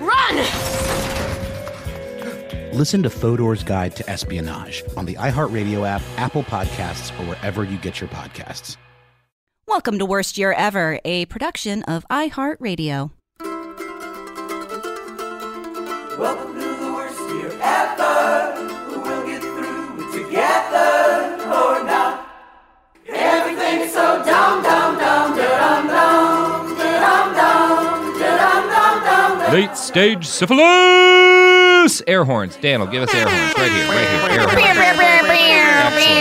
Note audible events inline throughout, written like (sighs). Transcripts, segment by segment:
run! Listen to Fodor's Guide to Espionage on the iHeartRadio app, Apple Podcasts, or wherever you get your podcasts. Welcome to Worst Year Ever, a production of iHeartRadio. Welcome to the worst year ever. We'll get through it together or not. Everything's so dumb, dumb, dumb, Late stage syphilis! Air horns. Dan will give us air horns right here, right here. Air horns. Excellent.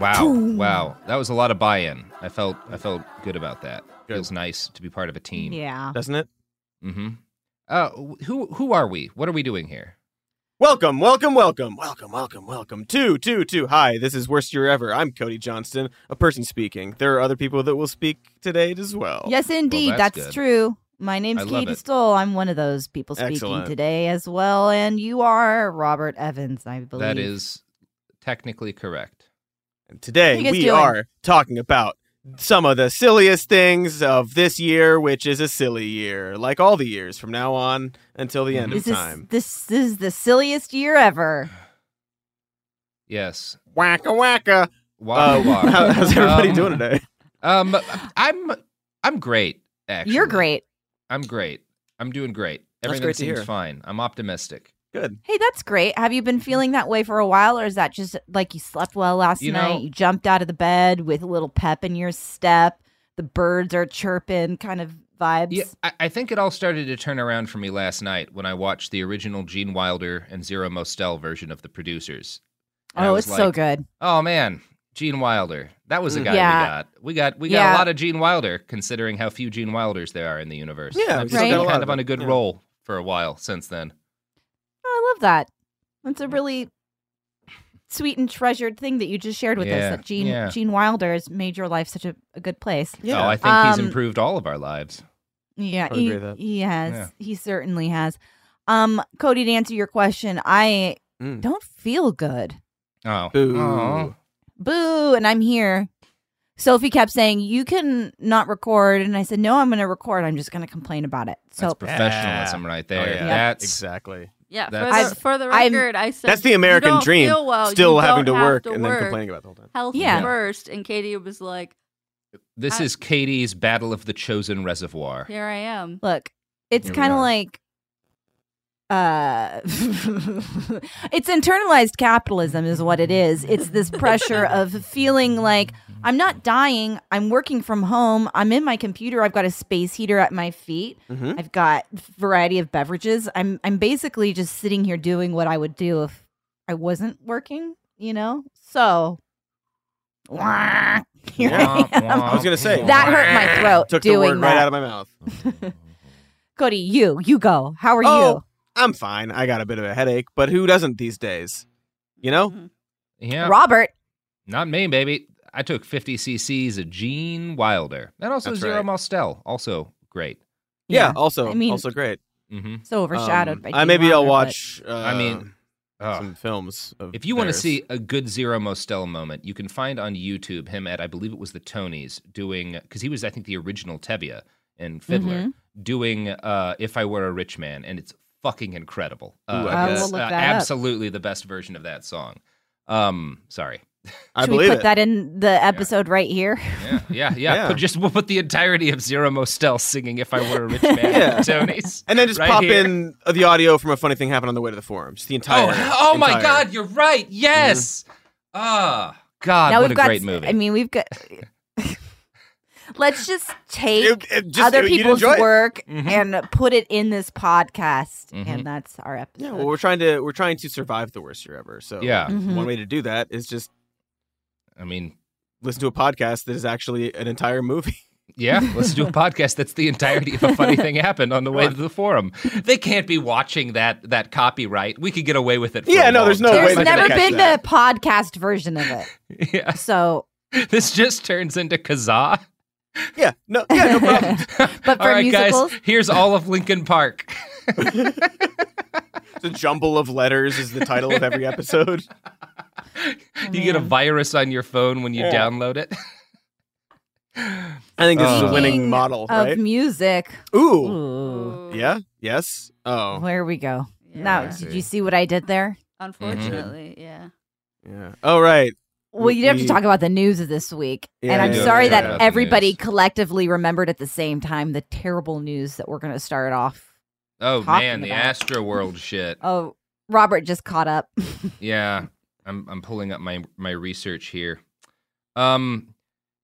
Wow, wow, that was a lot of buy-in. I felt, I felt good about that. It feels nice to be part of a team. Yeah. doesn't it? Mm-hmm. Uh, who, who are we? What are we doing here? Welcome, welcome, welcome, welcome, welcome, welcome to, to, to. Hi, this is Worst Year Ever. I'm Cody Johnston, a person speaking. There are other people that will speak today as well. Yes, indeed. that's that's good. true. My name's I love Katie it. Stoll. I'm one of those people speaking Excellent. today as well. And you are Robert Evans, I believe. That is technically correct. And today we doing? are talking about some of the silliest things of this year, which is a silly year, like all the years from now on until the end Is of this, time. this is the silliest year ever. Yes. Wacka wacka. Waka Uh, waka. (laughs) how- how's everybody Um, doing today? Um, I'm, I'm great. Actually, You're great. I'm great. I'm doing great. Everything great seems fine. I'm optimistic. Good. Hey, that's great. Have you been feeling that way for a while, or is that just like you slept well last You night? know- you jumped out of the bed with a little pep in your step. The birds are chirping, kind of vibes. Yeah, I, I think it all started to turn around for me last night when I watched the original Gene Wilder and Zero Mostel version of The Producers. And oh, was it's so good. Oh man, Gene Wilder. That was the Mm. guy Yeah. we got. We got we got Yeah. a lot of Gene Wilder, considering how few Gene Wilders there are in the universe. Yeah, I've we been still got a kind lot of of on a good yeah. roll for a while since then. Oh, I love that. That's a really sweet and treasured thing that you just shared with Yeah, us. That Gene yeah. Gene Wilder has made your life such a, a good place. Yeah. Oh, I think he's Um, improved all of our lives. Yeah, I would he, agree with that. he has. Yeah. He certainly has. Um, Cody, to answer your question, I Mm. don't feel good. Oh, Boo. Aw. Boo, and I'm here. Sophie kept saying, "You can not record," and I said, "No, I'm going to record. I'm just going to complain about it." So That's professionalism right there. Oh, yeah. That's Exactly. Yeah, for the, for the I'm- record, i said That's the "You American don't dream. feel well, Still you having to don't have work to and then complaining about the whole time. Health Yeah. first, and Katie was like, this is Katie's Battle of the Chosin Reservoir. "Here I am." look, it's kind of like uh (laughs) it's internalized capitalism is what it is. It's this pressure of feeling like i'm not dying. I'm working from home. I'm in my computer. I've got a space heater at my feet. Mhm. i've got variety of beverages. I'm i'm basically just sitting here doing what i would do if i wasn't working you know? So wah, (laughs) here I am. I was gonna say that hurt my throat Took the doing word that. right out of my mouth. (laughs) cody you you go. How are oh, you I'm fine. I got a bit of a headache, but who doesn't these days? You know? Mhm. Yeah, robert not me, baby. I took 50 cc's of Gene Wilder and also That's Zero right. Mostel, also great. Yeah. Yeah. also, I mean- also great. Mm-hmm. So overshadowed Um, by. I Gene maybe I'll Wilder, watch. Uh, I mean, oh. some films. Of If you want to see a good Zero Mostel moment, you can find on YouTube him at I believe it was the Tonys doing because he was I think the original Tevye in Fiddler Mhm. doing uh, "If I Were a Rich Man," and it's fucking incredible. Ooh, I Uh, I it's, uh, that up. absolutely the best version of that song. Um, sorry. (laughs) I Should we put it. that in the episode right here? Yeah, yeah, yeah. (laughs) Yeah. Put just we'll put the entirety of Zero Mostel singing "If I Were a Rich Man" Yeah. at (laughs) Tonys, and then just right pop here. in uh, the audio from a funny thing happened on the way to the forums. The entire. Oh, oh my God, you're right. Yes. Ah, God, now what a got. great movie. I mean, we've got. Let's just take It- it just- other you'd people's enjoy it. work Mhm. and put it in this podcast, Mhm. and that's our episode. Yeah, well, we're trying to we're trying to survive the worst year ever. So Yeah. Mhm. one way to do that is just I mean, listen to a podcast that is actually an entire movie. (laughs) Yeah, let's do a podcast that's the entirety of a funny thing happened on the way to the forum. They can't be watching that that copyright. We could get away with it. For Yeah, a no, long there's no time. way There's never been that. the podcast version of it, (laughs) Yeah, so this just turns into Kazaa. Yeah, no, yeah, no problem. (laughs) But for all right, musicals? guys, here's all of Linkin Park. (laughs) (laughs) the jumble of letters is the title of every episode. you get a virus on your phone when you Yeah. download it. I think this is a Uh. winning Speaking model, of right? music. Ooh, Ooh. yeah, yes. Oh, Where we go. Yeah. Now, did you see what I did there? Unfortunately, yeah. yeah. Oh, right. Well, you have to talk about the news of this week. Yeah, and I'm yeah, sorry yeah, that everybody collectively remembered at the same time the terrible news that we're going to start off. Oh man, the about- Astro World shit. (laughs) Oh, Robert just caught up. (laughs) Yeah, I'm I'm pulling up my my research here. Um,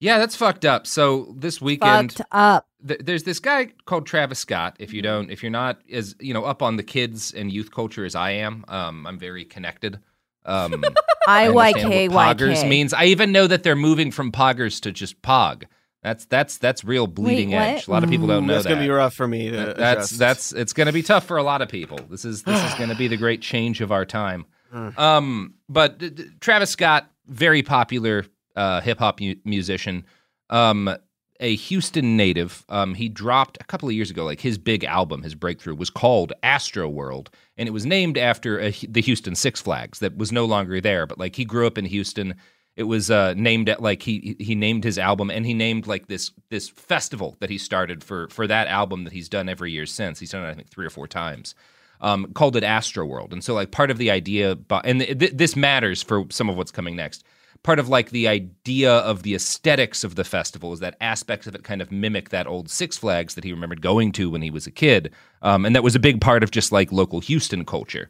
yeah, that's fucked up. So this weekend, Fucked up. th- there's this guy called Travis Scott. If you Mm-hmm. don't, if you're not as you know up on the kids and youth culture as I am, um, I'm very connected. Um, (laughs) I understand what Poggers means. I even know that they're moving from Poggers to just Pog. That's that's that's real bleeding what? edge. A lot of people don't know That's that. gonna be rough for me. To Th- that's adjust. that's it's going to be tough for a lot of people. This is this is going to be the great change of our time. Um, but d- d- Travis Scott, very popular uh, hip hop mu- musician, um, a Houston native. Um, he dropped a couple of years ago, like his big album, his breakthrough was called Astro World, and it was named after a, the Houston Six Flags that was no longer there. But like he grew up in Houston. It was uh, named at like he he named his album and he named like this this festival that he started for for that album that he's done every year since. He's done it I think three or four times. Um, called it Astro World, and so like part of the idea, and th- th- this matters for some of what's coming next. Part of like the idea of the aesthetics of the festival is that aspects of it kind of mimic that old Six Flags that he remembered going to when he was a kid, um, and that was a big part of just like local Houston culture.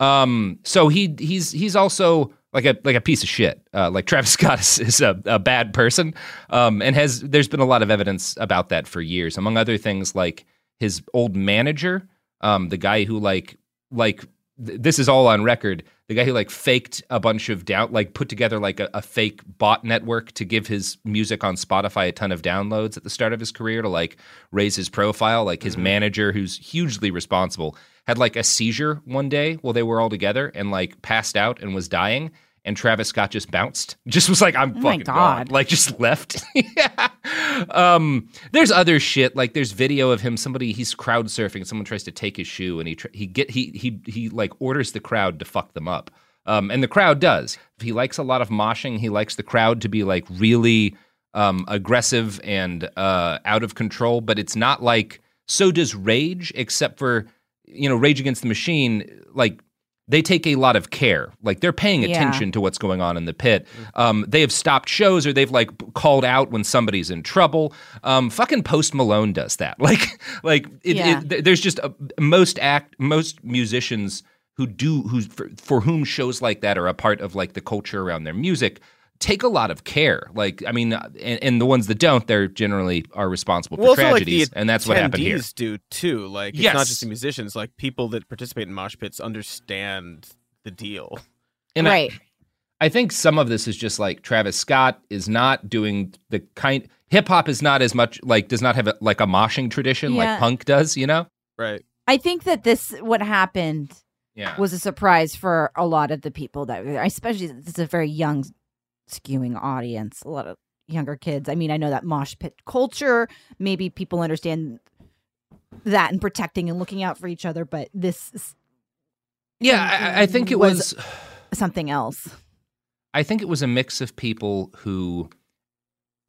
Um, so he he's he's also like a like a piece of shit. Uh, like Travis (laughs) Scott is, is a, a bad person, um, and has there's been a lot of evidence about that for years. Among other things, like his old manager, um, the guy who like like th- this is all on record. The guy who like faked a bunch of down, like put together like a, a fake bot network to give his music on Spotify a ton of downloads at the start of his career to like raise his profile. Like his mm-hmm. manager, who's hugely responsible, had like a seizure one day while they were all together and like passed out and was dying. And Travis Scott just bounced, (laughs) just was like, "I'm Oh fucking gone," God. like just left. (laughs) yeah. Um, there's other shit like there's video of him. Somebody he's crowd surfing. Someone tries to take his shoe, and he he get he he he like orders the crowd to fuck them up. Um, and the crowd does. He likes a lot of moshing. He likes the crowd to be like really um, aggressive and uh, out of control. But it's not like so does Rage, except for you know Rage Against the Machine. Like they take a lot of care. Like they're paying Yeah. attention to what's going on in the pit. Um, they have stopped shows or they've like called out when somebody's in trouble. Um, fucking Post Malone does that. (laughs) Like, like it, Yeah. it, there's just a, most act most musicians who do who for, for whom shows like that are a part of like the culture around their music take a lot of care. Like, I mean, uh, and, and the ones that don't, they're generally are responsible for Well, also, like, the tragedies, and that's what happened here. do too. Like it's Yes. not just the musicians. Like people that participate in mosh pits understand the deal. And right. I think some of this is just like Travis Scott is not doing the kind hip hop is not as much like does not have a, like a moshing tradition Yeah. like punk does, you know? Right. I think that this, what happened, Yeah. was a surprise for a lot of the people that were especially this is a very young, skewing audience, a lot of younger kids. I mean, I know that mosh pit culture, maybe people understand that and protecting and looking out for each other, but this Yeah, um, I, I think it was, something else. I think it was a mix of people who,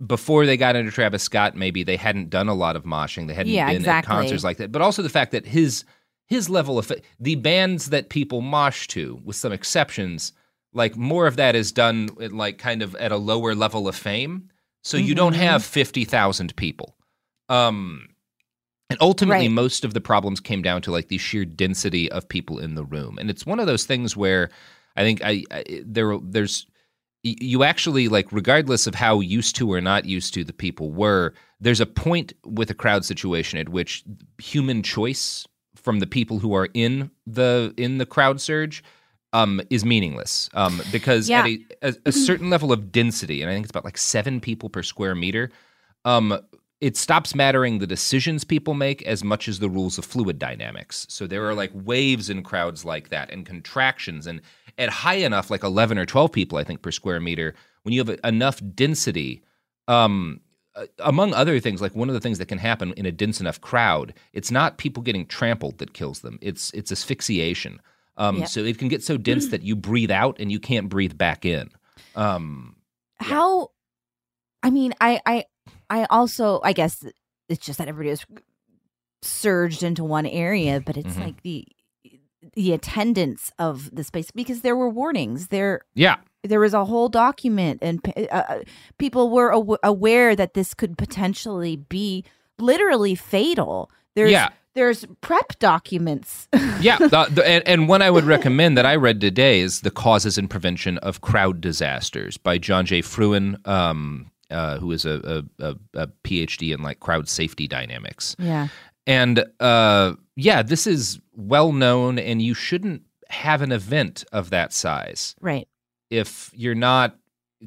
before they got into Travis Scott, maybe they hadn't done a lot of moshing. They hadn't Yeah, been exactly. at concerts like that. But also the fact that his his level of the bands that people mosh to, with some exceptions, like more of that is done at, like kind of at a lower level of fame. So you don't Mhm. have fifty thousand people. Um, and ultimately, Right. most of the problems came down to like the sheer density of people in the room, and it's one of those things where I think I, I there there's you actually like regardless of how used to or not used to the people were, there's a point with a crowd situation at which human choice from the people who are in the in the crowd surge um, is meaningless um, because at a, a, a certain level of density, and I think it's about like seven people per square meter, um, it stops mattering the decisions people make as much as the rules of fluid dynamics. So there are like waves in crowds like that and contractions. And at high enough, like 11 or 12 people, I think, per square meter, when you have enough density, um, uh, among other things, like one of the things that can happen in a dense enough crowd, it's not people getting trampled that kills them. It's it's asphyxiation. Um. So it can get so dense that you breathe out and you can't breathe back in. Um, How I mean, I I I also I guess it's just that everybody was surged into one area, but it's Mhm. like the the attendance of the space because there were warnings. There yeah. there was a whole document and uh, uh, people were aw- aware that this could potentially be literally fatal. There's Yeah. There's prep documents. (laughs) yeah, the, the, and, and one I would recommend that I read today is "The Causes and Prevention of Crowd Disasters" by John J. Fruin, um, uh, who is a, a, a, a PhD in like crowd safety dynamics. yeah. And uh, yeah, this is well known, and you shouldn't have an event of that size Right. if you're not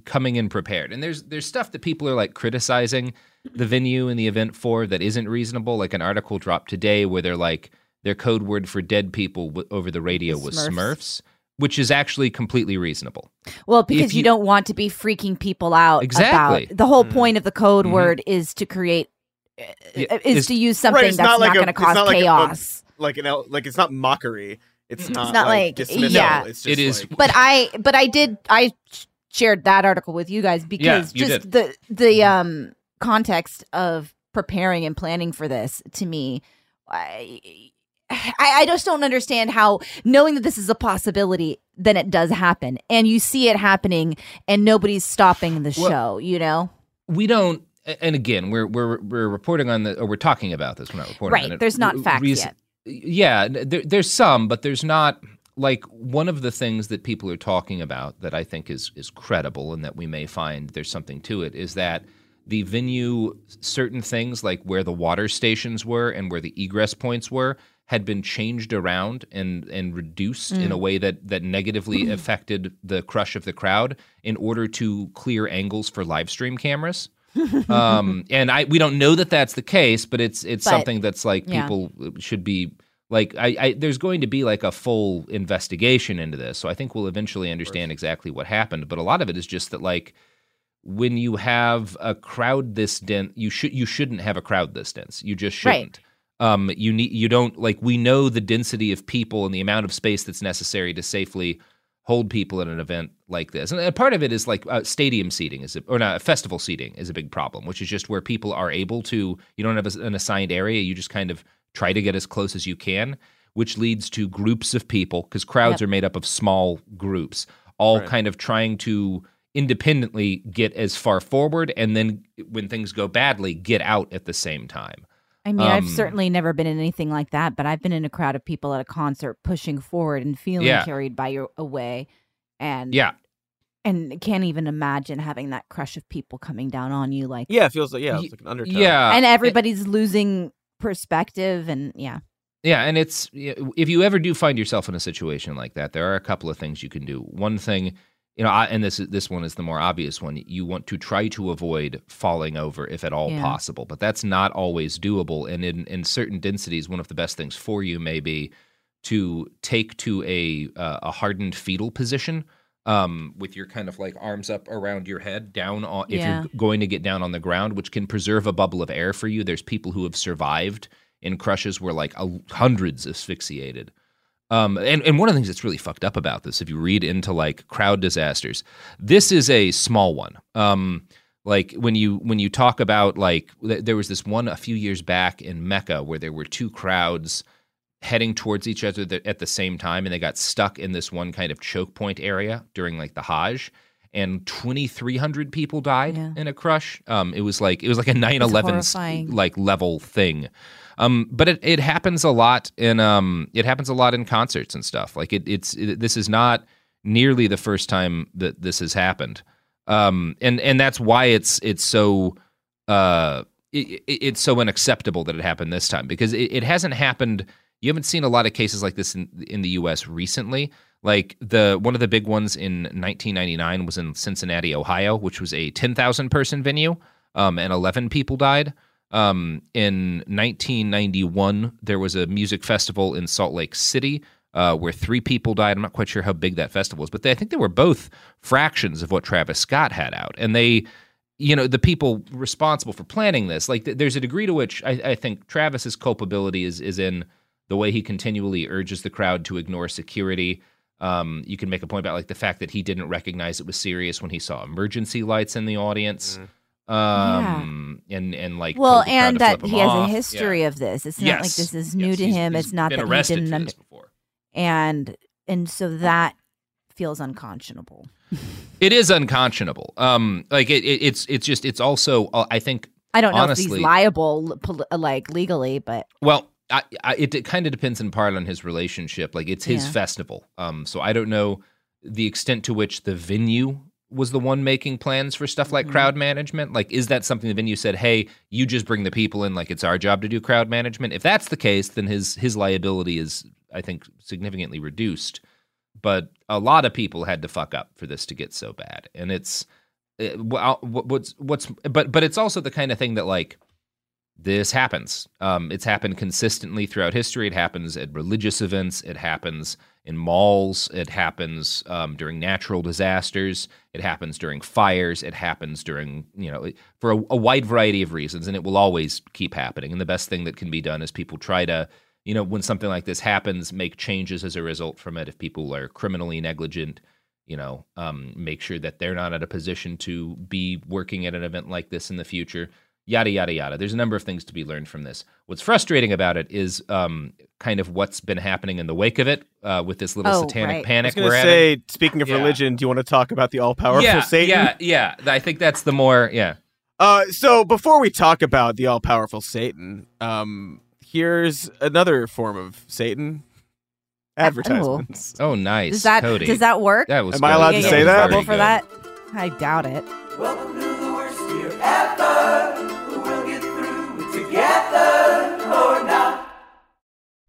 coming in prepared. And there's there's stuff that people are like criticizing the venue and the event for that isn't reasonable. Like an article dropped today where they're like their code word for dead people w- over the radio was Smurfs. Smurfs, which is actually completely reasonable. Well, because If you, you- don't want to be freaking people out. Exactly. About, the whole Mm. point of the code Mhm. word is to create, Yeah, uh, is to use something it's that's not not, like a- going to cause not like a- chaos. Like an el- like it's not mockery. It's not, not like, like- dismissal. yeah. It's just It is- like- but I, but I did, I sh- shared that article with you guys because you just did. Mm-hmm. the the um context of preparing and planning for this to me. I, I I just don't understand how knowing that this is a possibility, then it does happen, and you see it happening, and nobody's stopping the Well, show. You know, we don't and again we're we're we're reporting on the or we're talking about this we're not reporting Right, on it there's not facts yet. yeah there, there's some but there's not like one of the things that people are talking about that i think is is credible and that we may find there's something to it is that the venue certain things like where the water stations were and where the egress points were had been changed around and and reduced in a Mm. way that that negatively affected the crush of the crowd in order to clear angles for live stream cameras (laughs) um, and I we don't know that that's the case, but it's it's But, something that's like yeah. people should be like. I, I there's going to be like a full investigation into this, so I think we'll eventually understand exactly what happened. But a lot of it is just that like when you have a crowd this dense, you should you shouldn't have a crowd this dense. You just shouldn't. Um, you need you don't like we know the density of people and the amount of space that's necessary to safely hold people at an event like this. And a part of it is like uh, stadium seating is a, or not festival seating is a big problem, which is just where people are able to you don't have a- an assigned area, you just kind of try to get as close as you can, which leads to groups of people because crowds Yep. are made up of small groups, all Right. kind of trying to independently get as far forward and then when things go badly get out at the same time. I mean, I've Um, certainly never been in anything like that, but I've been in a crowd of people at a concert pushing forward and feeling Yeah. carried by your away, and Yeah. and can't even imagine having that crush of people coming down on you like yeah, it feels like yeah, it's like an undertone. Yeah. and everybody's losing perspective and yeah Yeah, and it's if you ever do find yourself in a situation like that, there are a couple of things you can do. One thing, you know, I, and this is- this one is the more obvious one. You want to try to avoid falling over if at all Yeah. possible, but that's not always doable. And in in certain densities, one of the best things for you may be to take to a uh, a hardened fetal position. Um, with your kind of like arms up around your head, down on if Yeah. you're going to get down on the ground, which can preserve a bubble of air for you. There's people who have survived in crushes where like a, hundreds asphyxiated. Um, and, and one of the things that's really fucked up about this, if you read into like crowd disasters, this is a small one. Um, like when you when you talk about like th- there was this one a few years back in Mecca where there were two crowds heading towards each other at the same time and they got stuck in this one kind of choke point area during like the Hajj and 2300 people died Yeah. in a crush. Um it was like it was like a 9/11 like level thing. Um but it, it happens a lot in um it happens a lot in concerts and stuff. Like it it's it, this is not nearly the first time that this has happened. Um and and that's why it's it's so uh it, it- it's so unacceptable that it happened this time because it hasn't happened you haven't seen a lot of cases like this in in the US recently like the one of the big ones in 1999 was in Cincinnati Ohio which was a 10,000 person venue um and 11 people died um in 1991 there was a music festival in Salt Lake City uh, where three people died. I'm not quite sure how big that festival was, but they, I think they were both fractions of what Travis Scott had out. And they, you know, the people responsible for planning this, like th- there's a degree to which I, I think Travis's culpability is is in the way he continually urges the crowd to ignore security. Um, you can make a point about like the fact that he didn't recognize it was serious when he saw emergency lights in the audience. Um, and and like well, told the crowd and that he has off. a history Yeah. of this. It's not like this is new Yes, to he's- him. he's It's not been that he didn't for under- this before. and and so that feels unconscionable. It is unconscionable. Um, like it, it, it's it's just it's also uh, I think I don't know honestly, if he's liable, like legally, but Well, I, I, it, kind of depends in part on his relationship. Like it's his Yeah. festival. Um, so I don't know the extent to which the venue was the one making plans for stuff like Mm-hmm. crowd management. Like, is that something the venue said, "Hey, you just bring the people in. Like it's our job to do crowd management." If that's the case, then his his liability is, I think, significantly reduced. But a lot of people had to fuck up for this to get so bad, and it's it, well, what- what's what's but but it's also the kind of thing that like this happens. Um, it's happened consistently throughout history. It happens at religious events. It happens in malls. It happens um, during natural disasters. It happens during fires. It happens during, you know, for a, a wide variety of reasons. And it will always keep happening. And the best thing that can be done is people try to, you know, when something like this happens, make changes as a result from it. If people are criminally negligent, you know, um, make sure that they're not at a position to be working at an event like this in the future yada yada yada. There's a number of things to be learned from this. What's frustrating about it is um, kind of what's been happening in the wake of it uh, with this little Oh, satanic right. I was panic going we're to having. say, speaking of Yeah. religion, do you want to talk about the all powerful yeah, Satan? yeah, yeah. I think that's the more yeah. Uh, so before we talk about the all powerful Satan, um, here's another form of Satan. Advertisements. Oh, nice. does that Cody. does that work? That was Am I allowed to get say in that? trouble for good. that? I doubt it. Welcome to the worst year ever.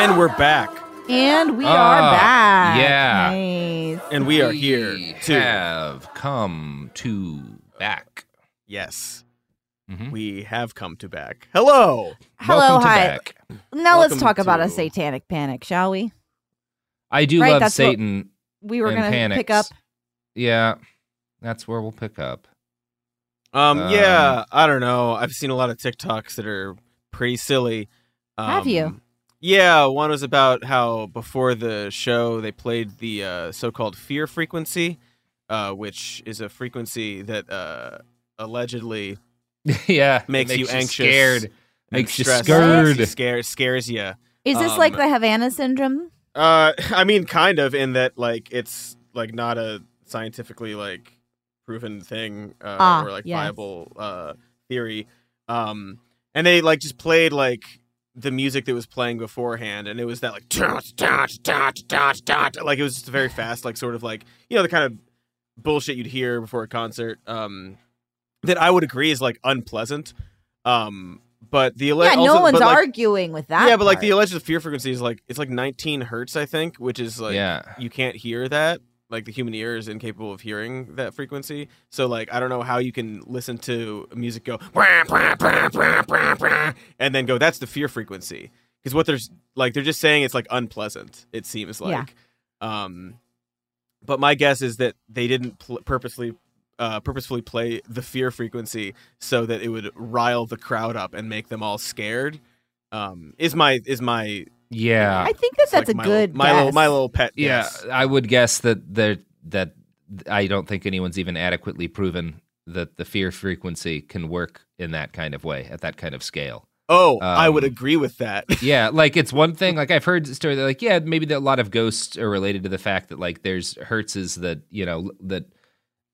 And we're back. And we Ah, are back. yeah. Nice. And we are here to have come to back. Yes. Mhm. We have come to back. Hello. Hello, Welcome to hi. back. Now let's Welcome talk about a satanic panic, shall we? I do Right, love that's what Satan. We were and going to panics. pick up. Yeah, that's where we'll pick up. Um, Um, yeah, I don't know. I've seen a lot of TikToks that are pretty silly. Um, Have you? Yeah, one was about how before the show they played the uh, so-called fear frequency, uh, which is a frequency that uh, allegedly (laughs) yeah, makes, it you makes anxious, scared, makes you stressed, scared. makes you scared, scares you. Is this like the Havana syndrome? Uh, I mean, kind of in that like it's like not a scientifically like proven thing uh, Ah, or like yes. viable uh theory. Um, and they like just played like the music that was playing beforehand, and it was that like dot dot dot dot dot like it was just very fast, like sort of like you know the kind of bullshit you'd hear before a concert. Um, that I would agree is like unpleasant. Um, but the ele- yeah, no also- one's but, like, arguing with that. yeah, but like part. the alleged fear frequency is like it's like 19 hertz, I think, which is like Yeah. you can't hear that. Like the human ear is incapable of hearing that frequency. So like I don't know how you can listen to music go and then go that's the fear frequency because what there's like they're just saying it's like unpleasant. It seems Yeah. like. Um, but my guess is that they didn't pl- purposely. Uh, purposefully play the fear frequency so that it would rile the crowd up and make them all scared. Um, is my is my Yeah, I think that it's that's like a my good little, my little my little pet. yeah. guess. I would guess that there that I don't think anyone's even adequately proven that the fear frequency can work in that kind of way at that kind of scale. Oh, I would Um, agree with that. (laughs) yeah, like it's one thing. Like I've heard the story that like yeah, maybe that a lot of ghosts are related to the fact that like there's hertzes that you know that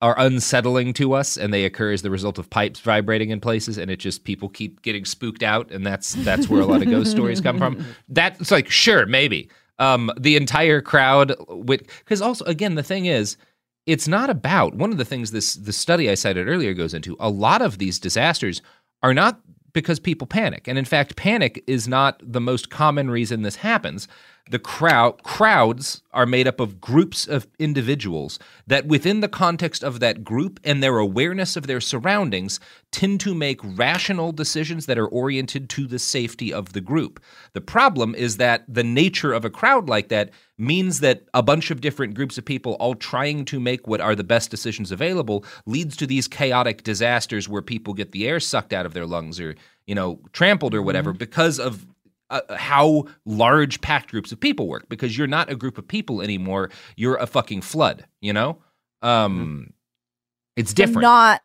are unsettling to us, and they occur as the result of pipes vibrating in places, and it just people keep getting spooked out, and that's that's where a lot of ghost stories come from. (laughs) That's like sure, maybe um, the entire crowd with because also again the thing is. It's not about one of the things this the study I cited earlier goes into. A lot of these disasters are not because people panic. And in fact, panic is not the most common reason this happens. The crowd crowds are made up of groups of individuals that within the context of that group and their awareness of their surroundings tend to make rational decisions that are oriented to the safety of the group. The problem is that the nature of a crowd like that means that a bunch of different groups of people all trying to make what are the best decisions available leads to these chaotic disasters where people get the air sucked out of their lungs or you know trampled or whatever mm-hmm. because of uh, how large packed groups of people work because you're not a group of people anymore you're a fucking flood you know um it's So different Not.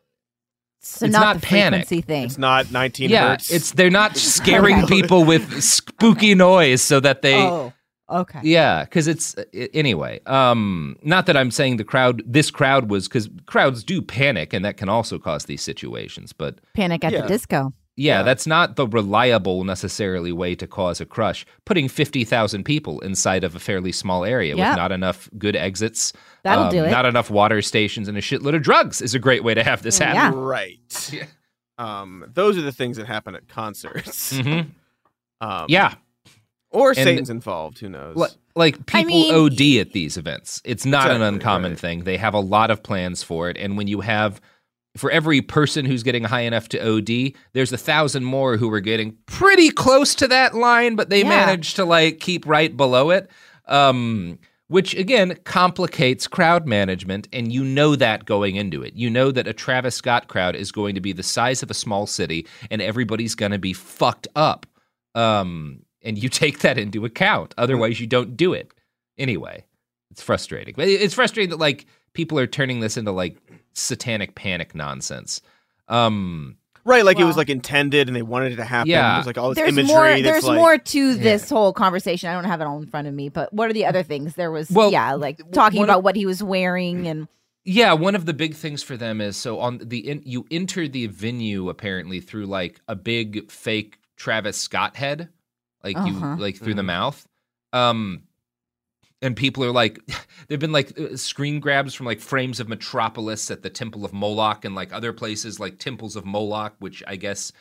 So It's not, not the panic. frequency thing. It's not 19 yeah hertz. it's they're not scaring people with (laughs) spooky noise so that they oh. okay. Yeah, because it's i- anyway. Um, not that I'm saying the crowd, this crowd was because crowds do panic, and that can also cause these situations. But Panic at Yeah. the Disco. Yeah, that's not the reliable necessarily way to cause a crush. Putting fifty thousand people inside of a fairly small area Yeah. with not enough good exits, That'll um, do it. Not enough water stations and a shitload of drugs is a great way to have this happen. Right. (laughs) Um, those are the things that happen at concerts. Mhm. (laughs) Um, Yeah. Or And- Satan's involved. Who knows? Li- Like people mean- OD at these events. It's not an uncommon right. thing. They have a lot of plans for it, and when you have for every person who's getting high enough to OD, there's a thousand more who are getting pretty close to that line, but they Yeah. manage to like keep right below it. Um, which again complicates crowd management, and you know that going into it. You know that a Travis Scott crowd is going to be the size of a small city, and everybody's going to be fucked up. Um, and you (laughs) take that into account. Otherwise, you don't do it. Anyway, it's frustrating. It's frustrating that like people are turning this into like satanic panic nonsense. Um, right, like it was like intended, and they wanted it to happen. Yeah. There's like all this There's imagery. more. that's There's like, more to this whole conversation. I don't have it all in front of me, but what are the other things? There was, Well, yeah, like talking one of- about what he was wearing and Yeah, one of the big things for them is so on the in, you enter the venue apparently through like a big fake Travis Scott head, like Uh-huh. you like through the mouth. Um and people are like (laughs) there've been like uh, screen grabs from like frames of Metropolis at the Temple of Moloch and like other places like temples of Moloch which I guess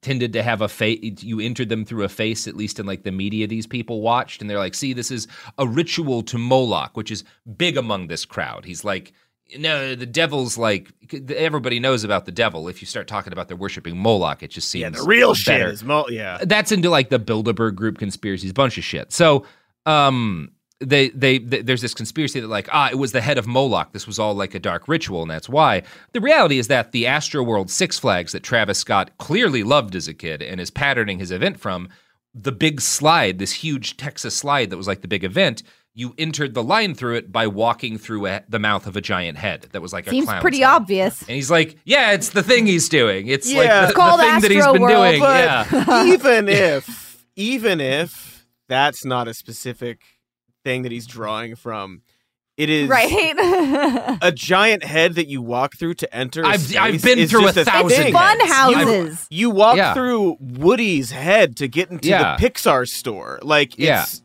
tended to have a face you entered them through a face at least in like the media these people watched. And they're like see this is a ritual to Moloch which is big among this crowd. He's like no the devil's like everybody knows about the devil. If you start talking about they're worshiping Moloch it just seems Yeah, the real shit is Mo- yeah. that's into like the Bilderberg group conspiracies bunch of shit. So um they, they they there's this conspiracy that like ah it was the head of Moloch. This was all like a dark ritual and that's why. The reality is that the Astro World Six Flags that Travis Scott clearly loved as a kid and is patterning his event from the big slide this huge Texas slide that was like the big event you entered the line through it by walking through a, the mouth of a giant head that was like a seems pretty head. obvious. and he's like yeah it's the thing he's doing. It's Yeah. like the, It's the called thing that he's been Astroworld, doing. But yeah. (laughs) even (laughs) if, even if that's not a specific thing that he's drawing from, it is right. a giant head that you walk through to enter. a I've- space I've been through a thousand thing. Fun heads. houses. You walk Yeah. through Woody's head to get into Yeah. the Pixar store. Like Yeah. it's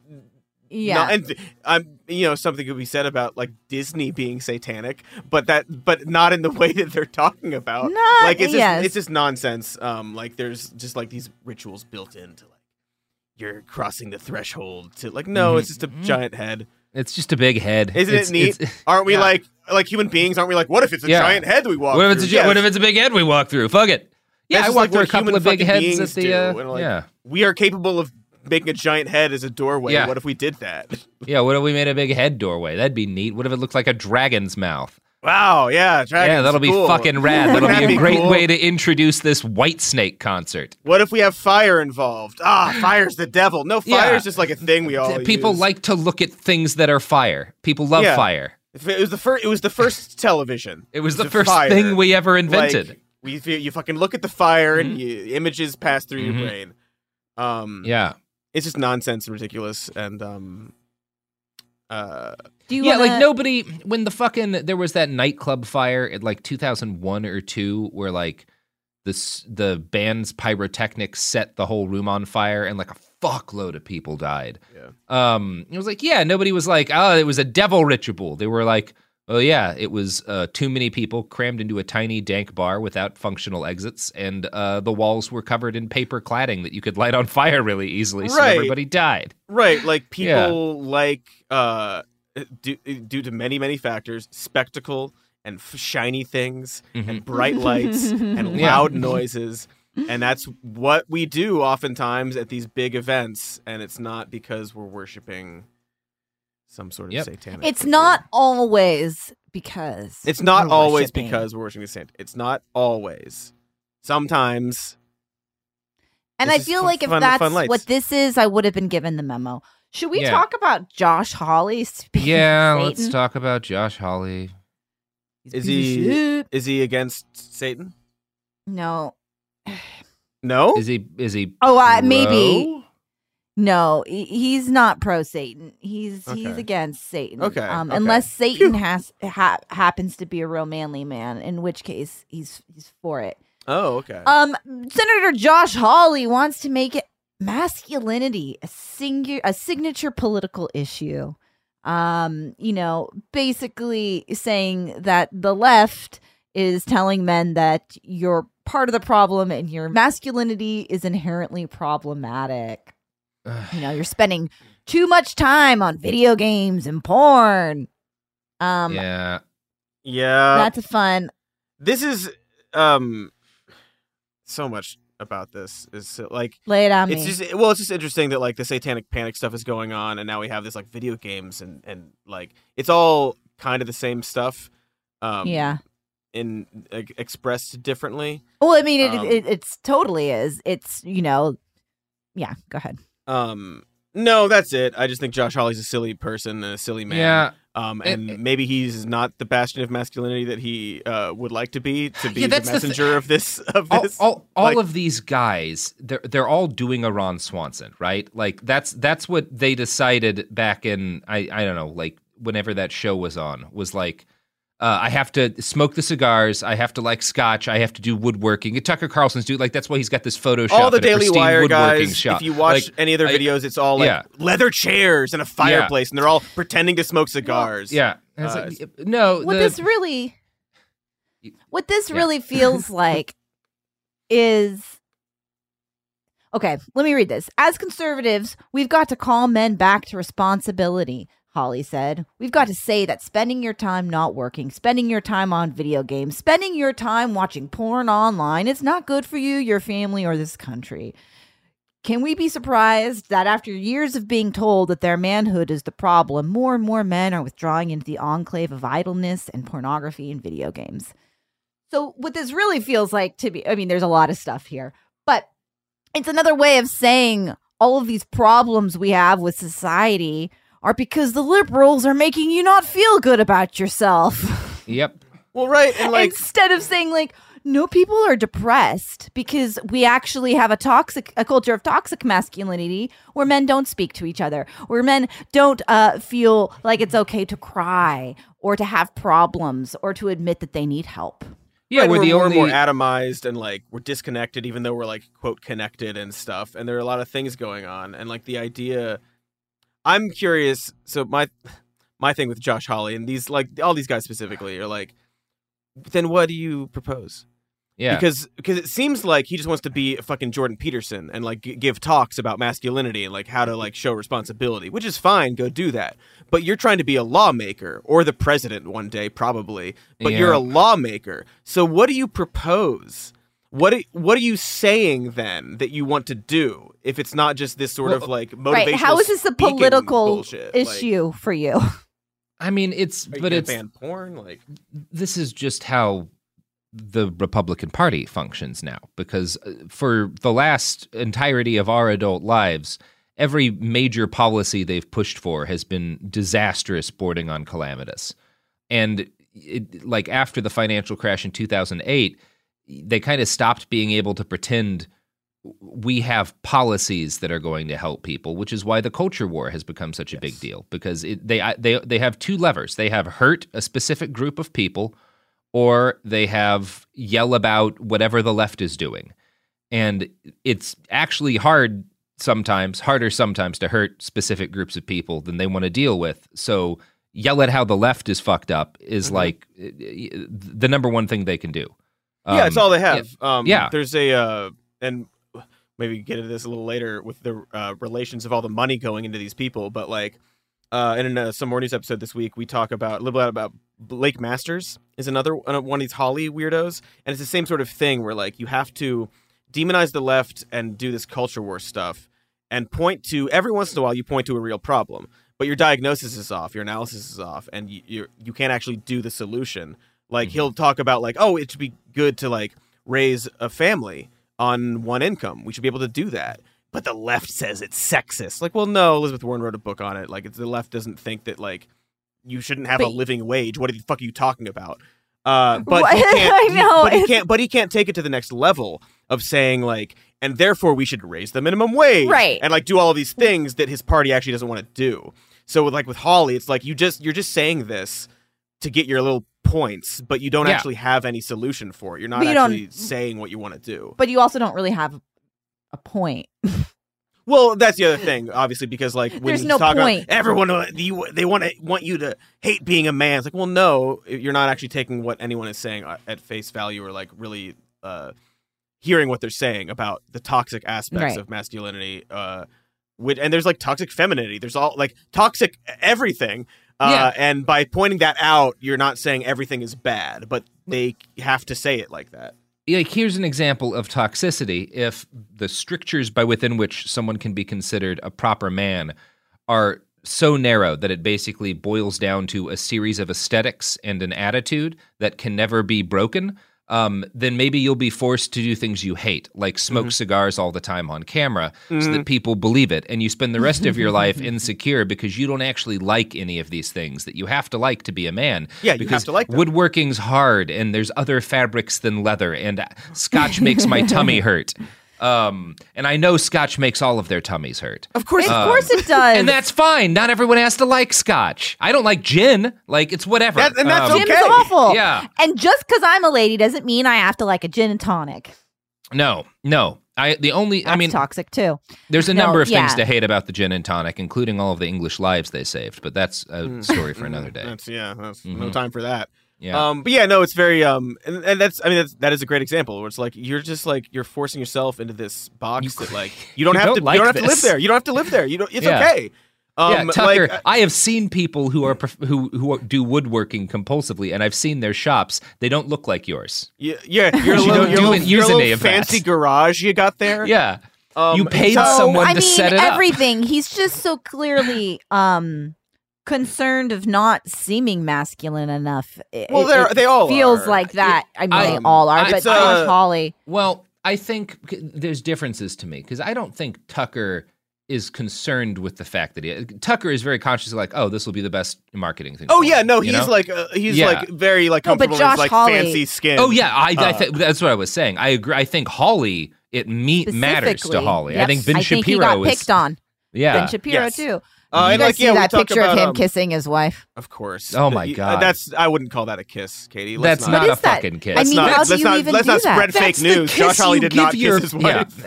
yeah. not- and I'm you know something could be said about like Disney being satanic, but that but not in the (laughs) way that they're talking about. Not- like it's just yes. it's just nonsense. Um, like there's just like these rituals built into like you're crossing the threshold to like no, Mhm. it's just a giant head. it's just a big head Isn't It's- it neat? (laughs) aren't we yeah. like like human beings? Aren't we like what if it's a Yeah. giant head we walk? What if it's through? gi- Yes. what if it's a big head we walk through? Fuck it. Yeah, That's I walked like through a couple of big heads at the. Uh, like, yeah, we are capable of making a giant head as a doorway. Yeah. What if we did that? yeah. What if we made a big head doorway? That'd be neat. What if it looked like a dragon's mouth? Wow, yeah, yeah, that'll be cool. fucking rad. (laughs) That'll be a great cool? way to introduce this White Snake concert. What if we have fire involved? Ah, fire's the devil. No, Yeah. fire's just like a thing we all People use. like to look at things that are fire. People love Yeah. fire. It was the first. It was the first television. It was It the first fire. thing we ever invented. Like, we, you, fucking look at the fire Mm-hmm. and you, images pass through Mhm. your brain. Um, yeah. it's just nonsense and ridiculous. And um, uh, Do you yeah, wanna- like nobody when the fucking there was that nightclub fire at like 2001 or 2 where like this the band's pyrotechnics set the whole room on fire and like a fuckload of people died. Yeah. Um it was like yeah, nobody was like, "Oh, it was a devil ritual." They were like, "Oh yeah, it was uh, too many people crammed into a tiny dank bar without functional exits and uh, the walls were covered in paper cladding that you could light on fire really easily so Right. everybody died." right, like people Yeah. like uh, due, due to many many factors, spectacle and f- shiny things and bright lights and (laughs) Yeah. loud noises. And that's what we do oftentimes at these big events, and it's not because we're worshiping some sort of Yep. satanic. it's not always because It's not we're always worshiping. because we're worshiping the saint. It's not always. Sometimes. And I is feel fun- like if that's fun lights. what this is, I would have been given the memo. Should we Yeah. talk about Josh Hawley? Speaking Yeah, of let's talk about Josh Hawley. Is he is he against Satan? No. (sighs) No. Is he is he Oh, uh, maybe. No, he's not pro Satan. He's he's against Satan. Okay, Um, okay. unless Satan has ha- happens to be a real manly man, in which case he's he's for it. Oh, okay. Um, Senator Josh Hawley wants to make it masculinity a singu- a signature political issue. Um, you know, basically saying that the left is telling men that you're part of the problem and your masculinity is inherently problematic. (sighs) you know, you're spending too much time on video games and porn. Um, yeah. yeah. that's a fun. this is um so much about this is like Lay it on it's me. just well it's just interesting that like the satanic panic stuff is going on and now we have this like video games and and like it's all kind of the same stuff um Yeah. in like, expressed differently Well, I mean, it, Um, it it's totally is. It's you know, yeah. Go ahead. Um no that's it i just think josh hawley's a silly person and a silly man Yeah. um It- and maybe he's not the bastion of masculinity that he uh would like to be to be Yeah, the that's the messenger of this of all, this all, all like- of these guys they're they're all doing a Ron Swanson, right? Like that's that's what they decided back in I I don't know, like whenever that show was on was like uh, I have to smoke the cigars. I have to like scotch. I have to do woodworking. Tucker Carlson's dude, like that's why he's got this photo Photoshop. all the Daily pristine Wire woodworking guys, shop. if you watch Like, any of their I- videos, it's all like yeah. leather chairs and a fireplace, and they're all pretending to smoke cigars. yeah. And Uh, like, no, What the- this really, what this Yeah. really feels (laughs) like, is okay. Let me read this. As conservatives, we've got to call men back to responsibility. Hawley said, We've got to say that spending your time not working, spending your time on video games, spending your time watching porn online is not good for you, your family, or this country. Can we be surprised that after years of being told that their manhood is the problem, more and more men are withdrawing into the enclave of idleness and pornography and video games? So, what this really feels like to be, I mean, there's a lot of stuff here, but it's another way of saying all of these problems we have with society are because the liberals are making you not feel good about yourself. (laughs) Yep. Well, right, and like Instead of saying like, no, people are depressed because we actually have a toxic, a culture of toxic masculinity where men don't speak to each other, where men don't uh, feel like it's okay to cry or to have problems or to admit that they need help. Yeah, right, we're we're, the more only and more atomized and like we're disconnected, even though we're like quote connected and stuff. And there are a lot of things going on, and like the idea. I'm curious. So my my thing with Josh Hawley and these like all these guys specifically are like, then what do you propose? Yeah. Because because it seems like he just wants to be a fucking Jordan Peterson and like g- give talks about masculinity and like how to like show responsibility, which is fine. Go do that. But you're trying to be a lawmaker or the president one day, probably. But you're a lawmaker. So what do you propose? What are, what are you saying then that you want to do if it's not just this sort of like motivational Right? How is this a political bullshit? Like, issue for you? I mean, it's are but gonna it's ban porn like this is just how the Republican Party functions now because uh, for the last entirety of our adult lives every major policy they've pushed for has been disastrous bordering on calamitous and it, like after the financial crash in 2008 they kind of stopped being able to pretend we have policies that are going to help people, which is why the culture war has become such a big deal because it, they they they have two levers. They have hurt a specific group of people, or they have yell about whatever the left is doing, and it's actually hard sometimes, harder sometimes to hurt specific groups of people than they want to deal with. So yell at how the left is fucked up is like uh, uh, the number one thing they can do. Yeah, it's Um, all they have. Um, yeah. there's a uh, and maybe get into this a little later with the uh, relations of all the money going into these people, but like uh, in uh, some more news episode this week, we talk about a little bit about Blake Masters is another uh, one of these Hawley weirdos, and it's the same sort of thing where like you have to demonize the left and do this culture war stuff and point to every once in a while you point to a real problem but your diagnosis is off your analysis is off and you, you can't actually do the solution like he'll talk about like oh it should be good to like raise a family on one income. We should be able to do that. But the left says it's sexist. Like well no elizabeth warren wrote a book on it. Like it's, the left doesn't think that like you shouldn't have a living wage. What the fuck are you talking about? Uh, (laughs) but What? he can't, (laughs) I know, but he can't but he can't take it to the next level of saying like and therefore we should raise the minimum wage, Right. And like do all of these things that his party actually doesn't want to do. So with, like with Hawley, it's like you just you're just saying this to get your little points, but you don't Yeah. actually have any solution for it. You're not you actually saying what you want to do. But you also don't really have a point. (laughs) Well, that's the other thing, obviously, because like when There's you no talk point. about everyone, uh, you, they want to want you to hate being a man. It's like, well, no, you're not actually taking what anyone is saying uh, at face value, or like really uh, hearing what they're saying about the toxic aspects Right. of masculinity. Uh, and there's like toxic femininity. There's all like toxic everything. Uh, Yeah. And by pointing that out, you're not saying everything is bad, but they have to say it like that. like here's an example of toxicity if the strictures by within which someone can be considered a proper man are so narrow that it basically boils down to a series of aesthetics and an attitude that can never be broken um, then maybe you'll be forced to do things you hate, like smoke cigars all the time on camera, so Mhm. that people believe it. And you spend the rest of your (laughs) life insecure because you don't actually like any of these things that you have to like to be a man. Yeah, you have to like them. Woodworking's hard, and there's other fabrics than leather, and scotch makes my tummy (laughs) hurt. Um, and I know scotch makes all of their tummies hurt. Of course, Of Um, course it does. And that's fine. Not everyone has to like scotch. I don't like gin. Like it's whatever. That- and that's Um, Gym's awful. Yeah. And just because I'm a lady doesn't mean I have to like a gin and tonic. No, no. I the only I mean toxic too. there's a No, number of things to hate about the gin and tonic, including all of the English lives they saved, but that's a Mm. story for another day. That's yeah, that's no Mhm. time for that. Yeah. Um, but yeah, no, it's very um, and, and that's I mean that's that is a great example where it's like you're just like you're forcing yourself into this box that like (laughs) you don't you have don't to like you don't have to live there. You don't have to live there. You don't. It's (laughs) Yeah. okay. Um, yeah, Tucker. like, uh, I have seen people who are who who do woodworking compulsively, and I've seen their shops. They don't look like yours. yeah, yeah, (laughs) you're a You little, don't you're do a it little, you're a using little any that. fancy garage you got there. Yeah, Um, you paid so- someone I to mean, set it up. everything. He's just so clearly um concerned of not seeming masculine enough. It- Well, they're- it they all feels are. like that. I mean, they Um, all are, I- but it's, Josh uh, Hawley. Well, I think there's differences to me because I don't think Tucker is concerned with the fact that he Tucker is very conscious of like, oh, this will be the best marketing thing. Oh yeah, me, no, he's know? like uh, he's Yeah. like very like No, but comfortable in his Josh like Hawley- fancy skin. Oh yeah, I, I Uh, think that's what I was saying. I agree. I think Hawley it me- matters to Specifically. Hawley. I think Ben I think Shapiro he got is picked on. Yeah, Ben Shapiro Yes. too. Uh, you and, guys like, see yeah, that talk picture of him um, kissing his wife? Of course. Oh, my Uh, God. That's I wouldn't call that a kiss, Katie. Let's That's not, not a that? fucking kiss. I mean, not, how let's do you not, even let's do not that? spread That's fake the news. kiss Josh Hawley you did give not your- kiss his wife.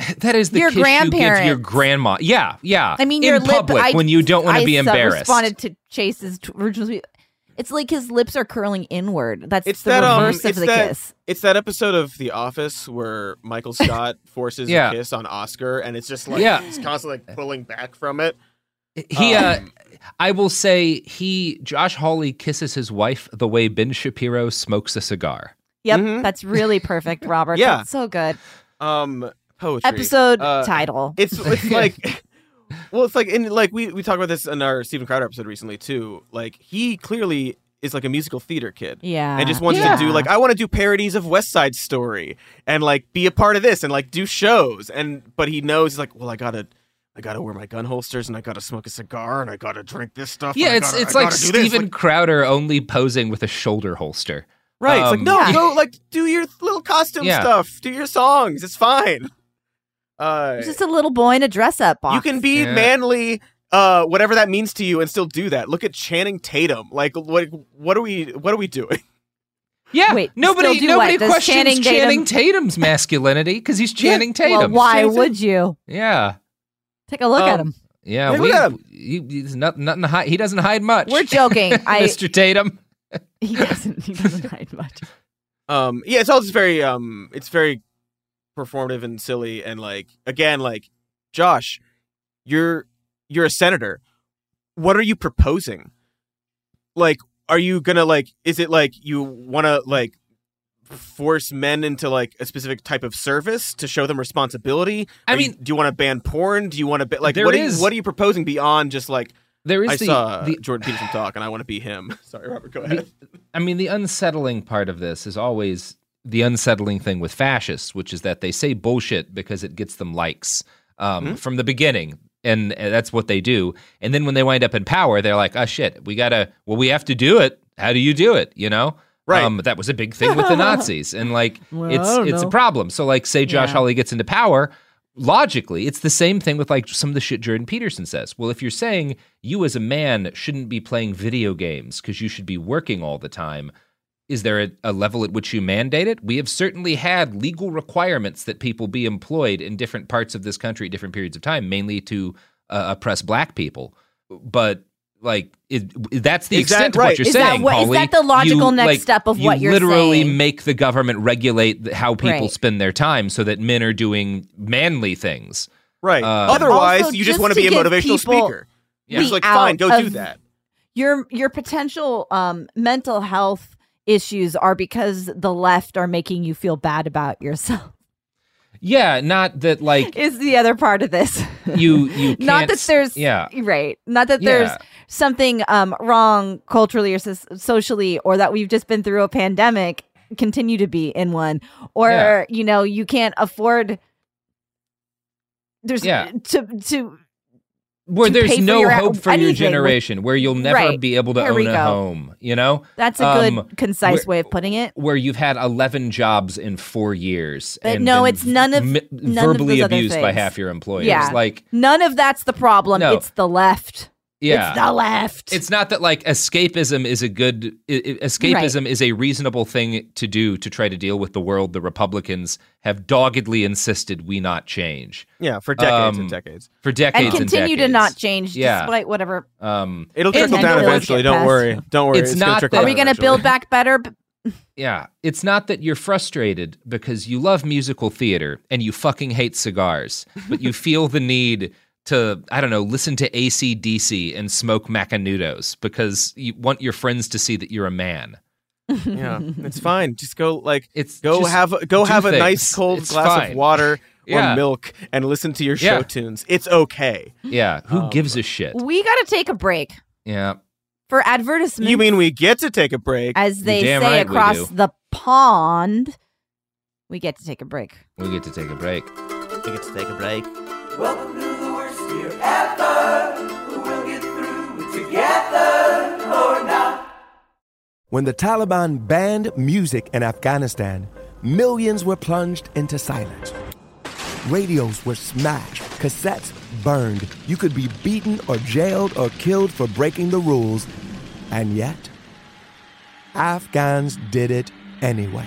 Yeah, (laughs) that is the Your kiss you give your grandma. Yeah, yeah. I mean, in your lip. public I, when you don't want to be embarrassed. I responded to Chase's t- original. tweet. It's like his lips are curling inward. That's It's the that um, reverse it's of the that, kiss. It's that episode of The Office where Michael (laughs) Scott forces Yeah. a kiss on Oscar, and it's just like Yeah. he's constantly like pulling back from it. He, uh, Um, I will say, he Josh Hawley kisses his wife the way Ben Shapiro smokes a cigar. Yep, Mhm. that's really perfect, (laughs) Robert. Yeah. That's so good. Um, poetry Episode Uh, title. It's it's (laughs) like, well, it's like in like we we talked about this in our Steven Crowder episode recently too. Like he clearly is like a musical theater kid. Yeah. and just wants Yeah. to do like I want to do parodies of West Side Story and like be a part of this and like do shows and but he knows like well I gotta I gotta wear my gun holsters and I gotta smoke a cigar and I gotta drink this stuff. Yeah, I it's gotta- it's I like gotta do this. Steven Like, Crowder only posing with a shoulder holster. right? it's like Um, no, Yeah. go like do your little costume Yeah. stuff, do your songs. It's fine. Uh, It's just a little boy in a dress up box. you can be Yeah. manly. Uh, whatever that means to you, and still do that. Look at Channing Tatum. Like, what? What are we? What are we doing? Yeah, Wait, nobody nobody what? Questions Channing Channing, Tatum's masculinity because he's Channing Well, Tatum. why Channing would you? Yeah, Take a look at Um, him. yeah. Hey, we, look at him. he- he's not, nothing to hide. He doesn't hide much. We're joking. (laughs) I Mr. Tatum. (laughs) he doesn't he doesn't hide much. Um, yeah, it's all just very um, it's very performative and silly, and like again, like Josh, you're you're a senator. What are you proposing? Like, are you gonna like? Is it like you want to like force men into like a specific type of service to show them responsibility? I Are you- mean- do you want to ban porn? Do you want to like what? Are you, what are you proposing beyond just like? There is I the, saw the Jordan Peterson talk, and I want to be him. (laughs) Sorry, Robert. Go ahead. I mean, the unsettling part of this is always the unsettling thing with fascists, which is that they say bullshit because it gets them likes um, Mm-hmm. from the beginning. And uh, that's what they do. And then when they wind up in power, they're like, oh, shit, we got to, well, we have to do it. How do you do it? You know? Right. Um, that was a big thing with the Nazis. And like, (laughs) Well, it's it's know. a problem. So, like, say Josh Yeah. Hawley gets into power. logically, it's the same thing with like some of the shit Jordan Peterson says. Well, if you're saying you as a man shouldn't be playing video games because you should be working all the time, is there a, a, level at which you mandate it? We have certainly had legal requirements that people be employed in different parts of this country at different periods of time, mainly to uh, oppress black people. But like it, that's the Is extent that of right? what you're Is that saying. what- is Pauly. that the logical You, next like, step of you what you're literally saying? make the government regulate how people Right. spend their time so that men are doing manly things. Right. Uh, Otherwise, Also, you just just want to to be a motivational people speaker. Yeah. Just like, fine, out go do that. Your your potential um, mental health issues are because the left are making you feel bad about yourself. Yeah, not that like (laughs) Is the other part of this. you you (laughs) can't, Not that there's yeah right. Not that there's Yeah. Something um, wrong culturally or so- socially, or that we've just been through a pandemic, continue to be in one, or Yeah. you know you can't afford. There's Yeah. to to where there's no your- hope for your with- generation, where you'll never Right. be able to own a home. You know, that's a good Um, concise where- way of putting it. where you've had 11 jobs in four years. But and no, it's none of- mi- none of verbally other abused by half your employers. Yeah, Like, none of that's the problem. No. It's the left. Yeah. It's the left. It's not that like escapism is a good i- i- escapism is a reasonable thing to do to try to deal with the world the Republicans have doggedly insisted we not change. Yeah, for decades Um, and decades. For decades and continue to decades. not change Yeah. despite whatever. Um, It'll It- trickle and down eventually. Don't past. worry. Don't worry. It's gonna not trickle that- Are we going to build back better? B- (laughs) (laughs) Yeah, it's not that you're frustrated because you love musical theater and you fucking hate cigars, but you feel the need to, I don't know, listen to ACDC and smoke Macanudos because you want your friends to see that you're a man. Yeah, it's fine. Just go like It's go have go do have a nice cold It's glass fine. of water or (laughs) Yeah. milk and listen to your show Yeah. tunes. It's okay. Yeah, who Um, gives a shit? We got to take a break Yeah. for advertisements. You mean we get to take a break? as they say right across the pond? We get to take a break. We get to take a break. We get to take a break. Welcome to the When the Taliban banned music in Afghanistan, millions were plunged into silence. Radios were smashed, cassettes burned. You could be beaten or jailed or killed for breaking the rules. And yet, Afghans did it anyway.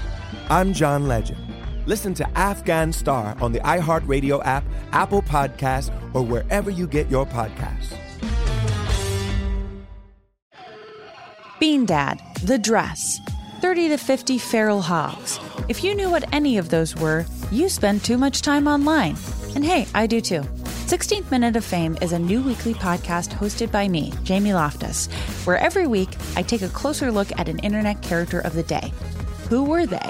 I'm John Legend. Listen to Afghan Star on the iHeartRadio app, Apple Podcasts, or wherever you get your podcasts. Bean Dad, The Dress, 30 to 50 Feral Hogs. If you knew what any of those were, you spend too much time online. And hey, I do too. 16th Minute of Fame is a new weekly podcast hosted by me, Jamie Loftus, where every week I take a closer look at an internet character of the day. Who were they?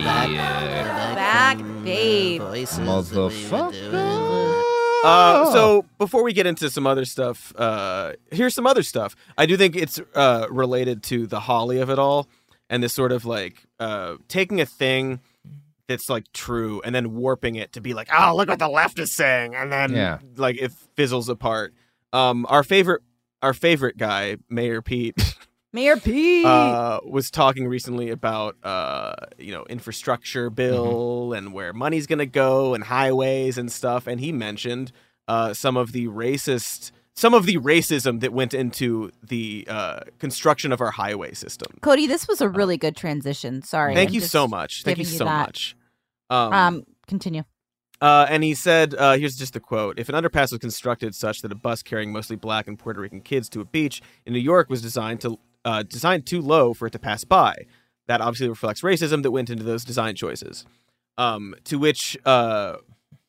are back. Back, babe. Motherfucker. Uh, so before we get into some other stuff, uh, here's some other stuff. I do think it's uh, related to the Hawley of it all, and this sort of like uh, taking a thing that's like true and then warping it to be like, oh, look what the left is saying, and then Yeah. like it fizzles apart. Um, our favorite, our favorite guy, Mayor Pete. Mayor Pete. uh, was talking recently about uh, you know infrastructure bill and where money's gonna go and highways and stuff, and he mentioned uh, some of the racist, some of the racism that went into the uh, construction of our highway system. Cody, this was a really good transition. Sorry. Thank I'm you so much. Thank you giving so that. much. Um, continue. Uh, and he said, uh, here's just the quote If an underpass was constructed such that a bus carrying mostly black and Puerto Rican kids to a beach in New York was designed to uh, designed too low for it to pass by, that obviously reflects racism that went into those design choices. Um, to which uh,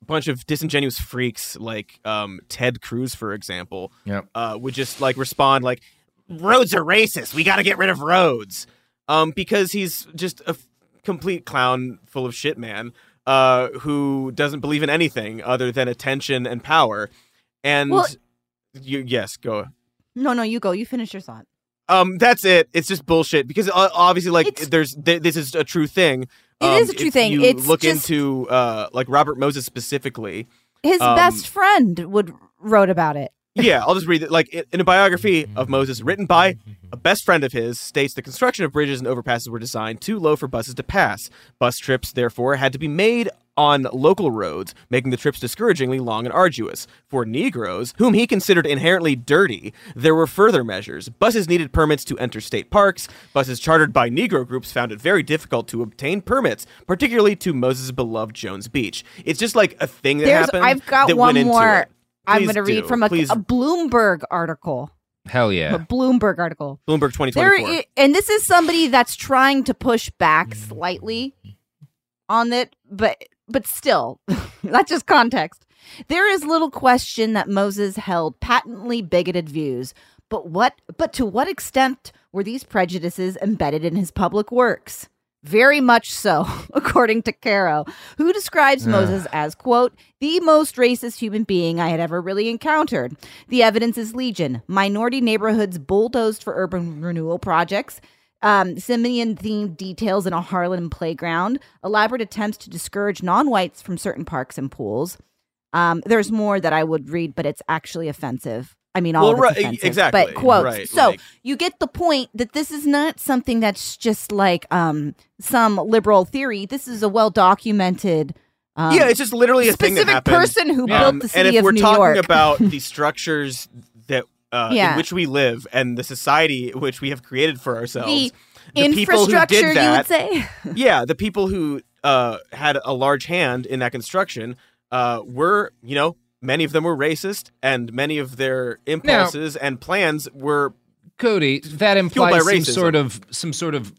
a bunch of disingenuous freaks like um, Ted Cruz, for example, Yep. uh, would just like respond like, "Roads are racist. We got to get rid of roads," um, because he's just a f- complete clown full of shit, man, uh, who doesn't believe in anything other than attention and power. And Well- you, yes, go. No, no, you go. You finish your thought. Um, that's it. It's just bullshit because uh, obviously, like, there's th- this is a true thing. It um, is a true if thing. You It's look just- into uh, like Robert Moses specifically. His um, best friend would wrote about it. Yeah, I'll just read it. Like in a biography of mm-hmm. Moses written by mm-hmm. a best friend of his, states the construction of bridges and overpasses were designed too low for buses to pass. Bus trips, therefore, had to be made on local roads, making the trips discouragingly long and arduous. For Negroes, whom he considered inherently dirty, there were further measures. Buses needed permits to enter state parks. Buses chartered by Negro groups found it very difficult to obtain permits, particularly to Moses' beloved Jones Beach. It's just like a thing that There's, happened. I've got that one went into more. it. I'm going to read from a, Please a Bloomberg article. Hell yeah. A. Bloomberg article. Bloomberg There, 2024. i- and this is somebody that's trying to push back mm. slightly on it, but but still, (laughs) that's just context. There is little question that Moses held patently bigoted views, but what but to what extent were these prejudices embedded in his public works? Very much so, (laughs) according to Caro, who describes. Moses as, quote, the most racist human being I had ever really encountered. The evidence is legion. Minority neighborhoods bulldozed for urban renewal projects, um, simian themed details in a Harlem playground, elaborate attempts to discourage non whites from certain parks and pools. Um, there's more that I would read, but it's actually offensive. I mean, all Well, of it's right, offensive, exactly, but quotes. right, so like- you get the point that this is not something that's just like um, some liberal theory. This is a well documented. Um, yeah, it's just literally a thing that specific person who Um, built the city and if of we're New talking York. about (laughs) the structures that uh, Yeah. in which we live and the society which we have created for ourselves, the, people who infrastructure, did that, you would say. (laughs) yeah, the people who uh, had a large hand in that construction uh, were, you know, many of them were racist, and many of their impulses and plans were Cody, that implies some sort of some sort of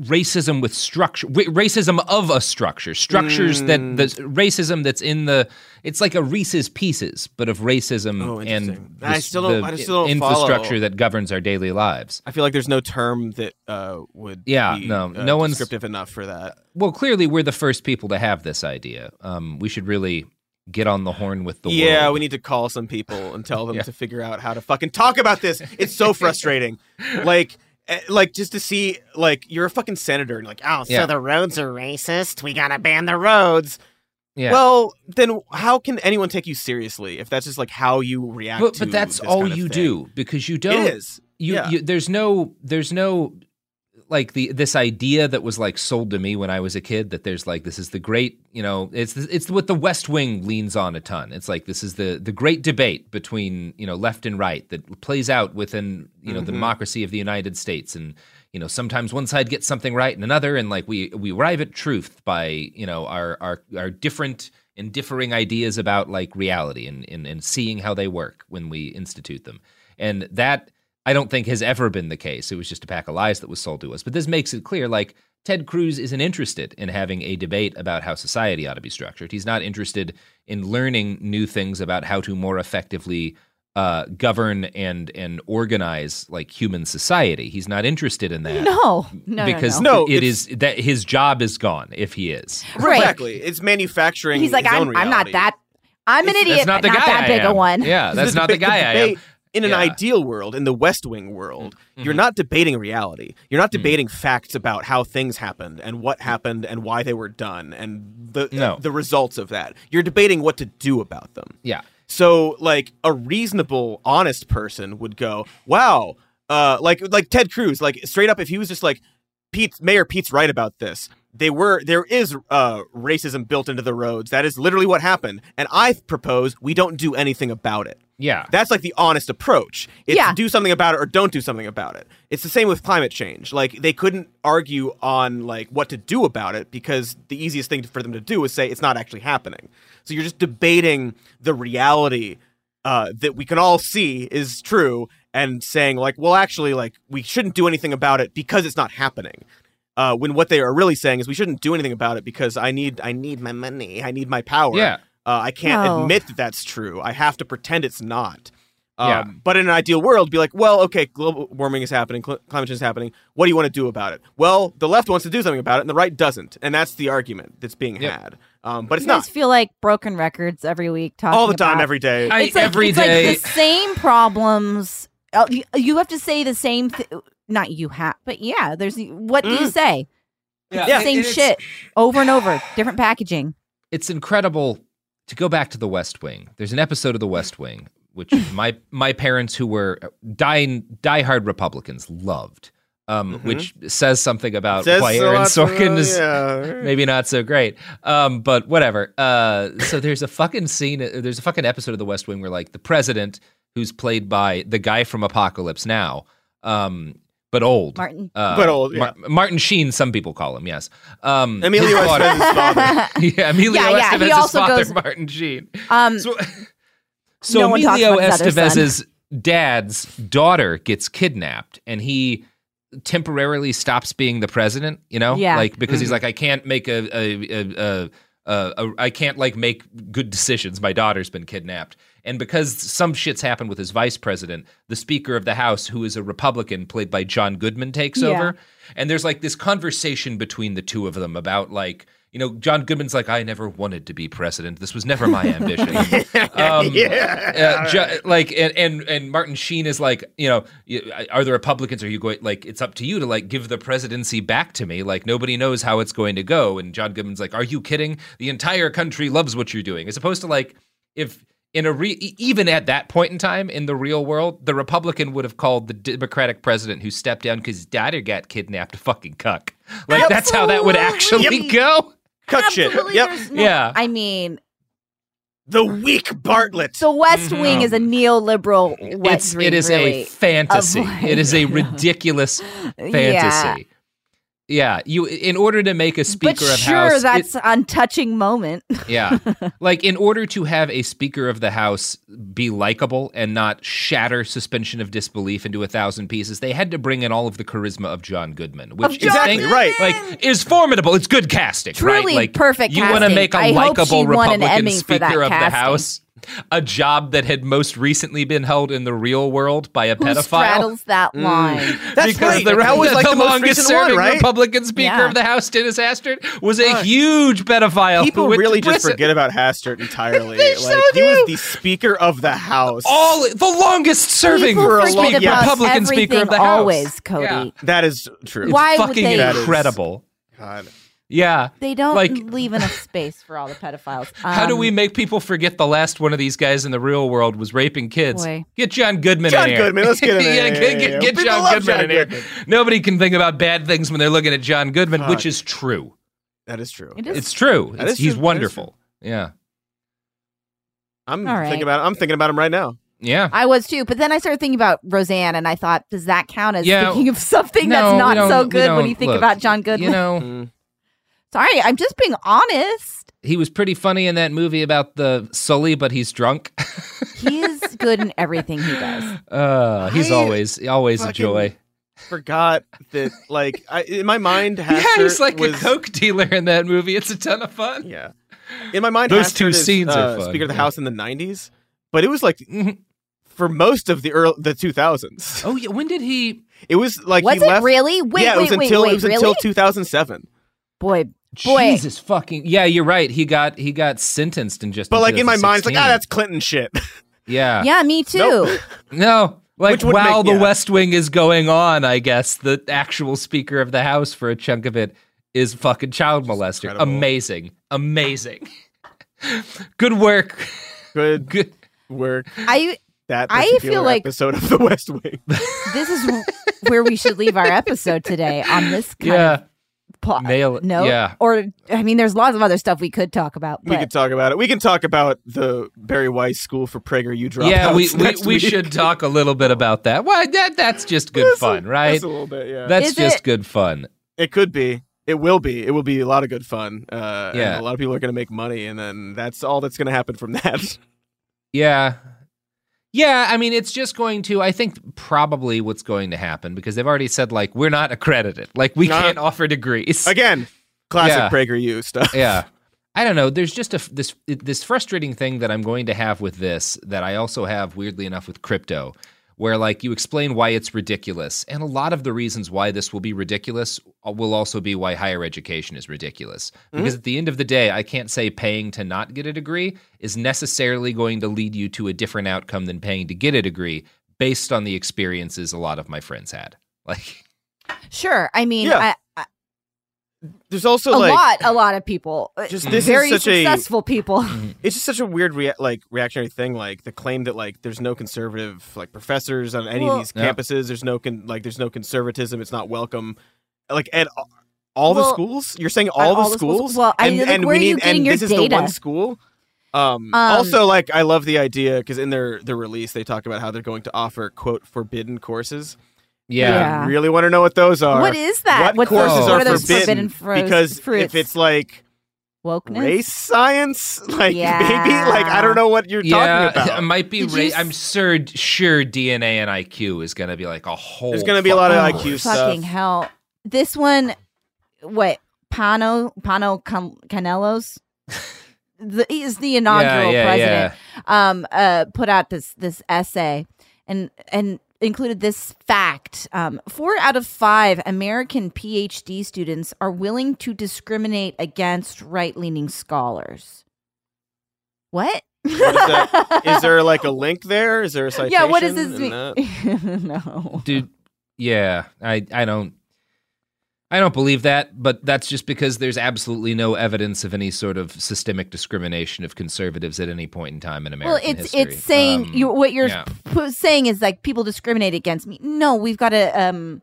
racism with structure ra- racism of a structure structures that Mm. the racism that's in the it's like a reese's pieces but of racism and the, I still don't- I still don't infrastructure follow. that governs our daily lives I feel like there's no term that uh, would Yeah, be, no, uh, no one's- descriptive enough for that. well clearly we're the first people to have this idea um, we should really get on the horn with the yeah, world. we need to call some people and tell them (laughs) to figure out how to fucking talk about this. It's so (laughs) frustrating. like, eh, like just to see, like, you're a fucking senator and like, oh, Yeah. so the roads are racist. We gotta ban the roads. Yeah. Well, then how can anyone take you seriously if that's just like how you react? but, to but that's all you thing? do because you don't It is. you, Yeah. you there's no there's no like the this idea that was like sold to me when I was a kid that there's like this is the great you know it's it's what the West Wing leans on a ton. It's like this is the the great debate between you know left and right that plays out within you know the Mhm. democracy of the United States and you know sometimes one side gets something right and another and like we we arrive at truth by you know our our our different and differing ideas about like reality and, and and seeing how they work when we institute them and that I don't think has ever been the case. It was just a pack of lies that was sold to us. But this makes it clear like Ted Cruz isn't interested in having a debate about how society ought to be structured. He's not interested in learning new things about how to more effectively uh, govern and and organize like human society. He's not interested in that. No, no, because no, no. it is that his job is gone if he is. Right. Exactly. It's manufacturing. He's like, his I'm, I'm not that. I'm an It's- idiot, that's not the not guy that I big a one. Yeah, that's not the guy I am. In an Yeah. ideal world, in the West Wing world, Mm-hmm. you're not debating reality. You're not debating facts about how things happened and what happened and why they were done and the No. the results of that. You're debating what to do about them. Yeah. So, like a reasonable, honest person would go, "Wow, uh, like like Ted Cruz, like straight up, if he was just like Pete, Mayor Pete's right about this. They were there is uh, racism built into the roads. That is literally what happened, and I propose we don't do anything about it. Yeah. That's like the honest approach. It's Yeah. do something about it or don't do something about it. It's the same with climate change. Like they couldn't argue on like what to do about it because the easiest thing for them to do is say it's not actually happening. So you're just debating the reality uh, that we can all see is true and saying like, well, actually, like we shouldn't do anything about it because it's not happening. Uh, when what they are really saying is we shouldn't do anything about it because I need I need my money, I need my power. Yeah. Uh, I can't No. admit that that's true. I have to pretend it's not. Um, Yeah. But in an ideal world, be like, well, okay, global warming is happening, cl- climate change is happening. What do you want to do about it? Well, the left wants to do something about it, and the right doesn't, and that's the argument that's being had. Um, but it's you guys not feel like broken records every week talking all the time, about- every day. It's like, it's like the same problems. Uh, you- You have to say the same. Th- not you have, but yeah. There's what do you Mm. say? Yeah. Yeah, same and shit over and over, (sighs) different packaging. it's incredible to go back to the West Wing. There's an episode of the West Wing which (laughs) my my parents who were die diehard Republicans loved. Um, Mhm. which says something about Says why Aaron lot, Sorkin uh, is yeah. (laughs) maybe not so great. Um, but whatever. Uh, so there's a fucking scene. There's a fucking episode of The West Wing where like the president, who's played by the guy from Apocalypse Now, um, but old, Martin. uh, But old, Mar- Martin Sheen. Some people call him. Yes. Um, Emilio his daughter- Estevez's father. (laughs) yeah, Emilio Yeah, yeah, he Estevez's also father, goes- Martin Sheen. Um, So, (laughs) so no Emilio about his other son. Estevez's dad's daughter gets kidnapped, and he temporarily stops being the president. You know, Yeah. like because he's Mhm. like, I can't make a, a, a, a, Uh, a I can't like make good decisions. My daughter's been kidnapped, and because some shits happened with his vice president, the Speaker of the House, who is a Republican, played by John Goodman, takes Yeah. over, and there's like this conversation between the two of them about like. You know, John Goodman's like, I never wanted to be president. This was never my ambition. (laughs) um, Yeah. uh, ju- like and, and and Martin Sheen is like, you know, are the Republicans? Are you going like it's up to you to like give the presidency back to me? Like nobody knows how it's going to go. And John Goodman's like, are you kidding? The entire country loves what you're doing. As opposed to like if in a re- even at that point in time in the real world, the Republican would have called the Democratic president who stepped down because his daughter got kidnapped a fucking cuck. Like that's how that would actually Yep. go. Cut shit. Yep. no- Yeah. I mean, The weak Bartlett. the West Mhm. Wing is a neoliberal wet it's dream. it is really, a fantasy. like- it is a ridiculous (laughs) fantasy. Yeah. You in order to make a speaker but of sure, house. it- that's a touching moment. (laughs) yeah. Like in order to have a speaker of the house be likable and not shatter suspension of disbelief into a thousand pieces, they had to bring in all of the charisma of John Goodman, which is Exactly, right. like is formidable. It's good casting, right? Truly Like perfect You want to make a likable she won an Republican Emmy for that speaker of the house. A job that had most recently been held in the real world by a Who pedophile. straddles that Mm. line? That's because right. the, That was, like, the most longest recent one, serving right? Republican Speaker Yeah. of the House, Dennis Hastert, was a Fuck. huge pedophile. People went really just prison. forget about Hastert entirely. (laughs) They like so he was the Speaker of the House. all the longest serving for a long- about Republican Speaker of everything the House. always, Cody. Yeah. that is true. It's Why would fucking they- incredible. God. Yeah. They don't Like- leave enough space for all the pedophiles. (laughs) How do Um, we make people forget the last one of these guys in the real world was raping kids? Boy. Get John Goodman John in here. John Goodman, let's get (laughs) him in. yeah, Yeah, get, yeah, get, get John Goodman John in here. Goodman. Nobody can think about bad things when they're looking at John Goodman, which is true. That is true. It is- It's true. That It's- is he's true. That is wonderful. Yeah. I'm All right. thinking about. I'm thinking about him right now. Yeah. I was too, but then I started thinking about Roseanne, and I thought, does that count as Yeah. thinking of something No, that's not so good when don't- you think look, about John Goodman? You know, Mm. Sorry, I'm just being honest. he was pretty funny in that movie about the Sully, but he's drunk. (laughs) he's good in everything he does. Uh, he's I always always a joy. Forgot that, like, I, in my mind, (laughs) Yeah, he's like was, a coke dealer in that movie. It's a ton of fun. Yeah, in my mind, Those two is, scenes are uh, fun, Speaker of the yeah. House in the '90s, but it was like for most of the early the 2000s. Oh yeah, when did he? It was like Was he it left. really? Wait, yeah, it was wait, wait, until wait, it was until 2007. Boy, boy, Jesus fucking yeah, you're right. He got he got sentenced in just. But like in my mind, it's like, ah, that's Clinton shit. (laughs) yeah, yeah, me too. Nope. (laughs) No, like while make- the yeah. West Wing is going on, I guess the actual Speaker of the House for a chunk of it is fucking child molester. incredible. Amazing, amazing. (laughs) Good work. Good Good. work. I That I particular feel like- episode of The West Wing. this is where we should leave our episode today on this kind Yeah. of plot. Nail it. No, Yeah. or I mean, there's lots of other stuff we could talk about. we could talk about it. We can talk about the Bari Weiss School for PragerU dropouts. Yeah, we we, we should talk a little bit about that. Well, that that's just good fun, right? Just a little bit, yeah. That's Is just it- good fun. It could be. It will be. It will be a lot of good fun. Uh, and Yeah. a lot of people are going to make money, and then that's all that's going to happen from that. Yeah. Yeah, I mean, it's just going to, I think probably what's going to happen because they've already said, like, we're not accredited. Like, we can't offer degrees. Again, classic Yeah. PragerU stuff. yeah. I don't know. There's just a this this frustrating thing that I'm going to have with this that I also have weirdly enough with crypto, where like you explain why it's ridiculous, and a lot of the reasons why this will be ridiculous uh, will also be why higher education is ridiculous. Because at the end of the day, I can't say paying to not get a degree is necessarily going to lead you to a different outcome than paying to get a degree based on the experiences a lot of my friends had. (laughs) Like, sure, I mean, Yeah. I, I, There's also a like lot, a lot of people, uh, Just this is very such a- successful people. (laughs) it's just such a weird rea- like reactionary thing like the claim that like there's no conservative like professors on any Well- of these Yep. campuses there's no con- like there's no conservatism it's not welcome like at a- all the schools you're saying all, all the the schools? schools Well, I and, mean, like, and where we are you need getting and your this is the data? one school um, Um, also like i love the idea because in their their release they talk about how they're going to offer quote forbidden courses yeah. Yeah. I really want to know what those are What is that? what What's courses those- are what are those forbidden, forbidden fro- because fruits? if it's like Wokeness. race science (laughs) like Yeah. maybe like i don't know what you're yeah, talking about it might be. Did Ra- you s- I'm sure. Sure, DNA and IQ is going to be like a whole. There's gonna be a lot of fucking IQ course. stuff. Fucking hell! This one, what Pano Pano Can- Kanelos, (laughs) the, he is the inaugural yeah, president. Um, uh, put out this this essay and and included this fact: um, four out of five American PhD students are willing to discriminate against right leaning scholars. What? What is that? (laughs) Is there like a link there? Is there a citation? yeah, what does this mean? (laughs) no. dude. Yeah, I I don't. I don't believe that, but that's just because there's absolutely no evidence of any sort of systemic discrimination of conservatives at any point in time in America. Well, it's history. it's saying Um, you what you're yeah. p- saying is like people discriminate against me. No, we've got to. um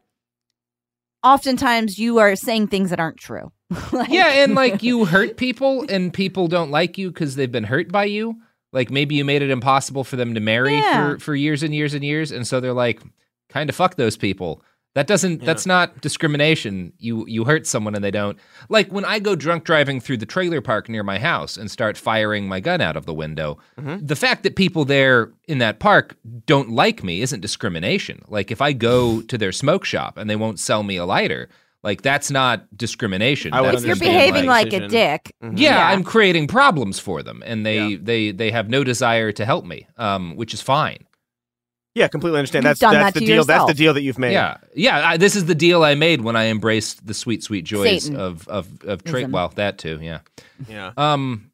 Oftentimes, you are saying things that aren't true. (laughs) Like- yeah, and like (laughs) you hurt people, and people don't like you because they've been hurt by you. Like maybe you made it impossible for them to marry Yeah. for for years and years and years, and so they're like, kind of fuck those people. That doesn't. That's not discrimination. You you hurt someone and they don't. Like when I go drunk driving through the trailer park near my house and start firing my gun out of the window, the fact that people there in that park don't like me isn't discrimination. Like if I go (sighs) to their smoke shop and they won't sell me a lighter, like that's not discrimination. I would That's if you're behaving like, decision. a dick, Mhm. yeah, Yeah. I'm creating problems for them, and they they they have no desire to help me, um, which is fine. Yeah, completely understand. You've That's done that's that the to deal. That's the deal that you've made. Yeah, yeah. I, this is the deal I made when I embraced the sweet, sweet joys Satan. of of of trade. Well, that too. Yeah. Yeah. Um,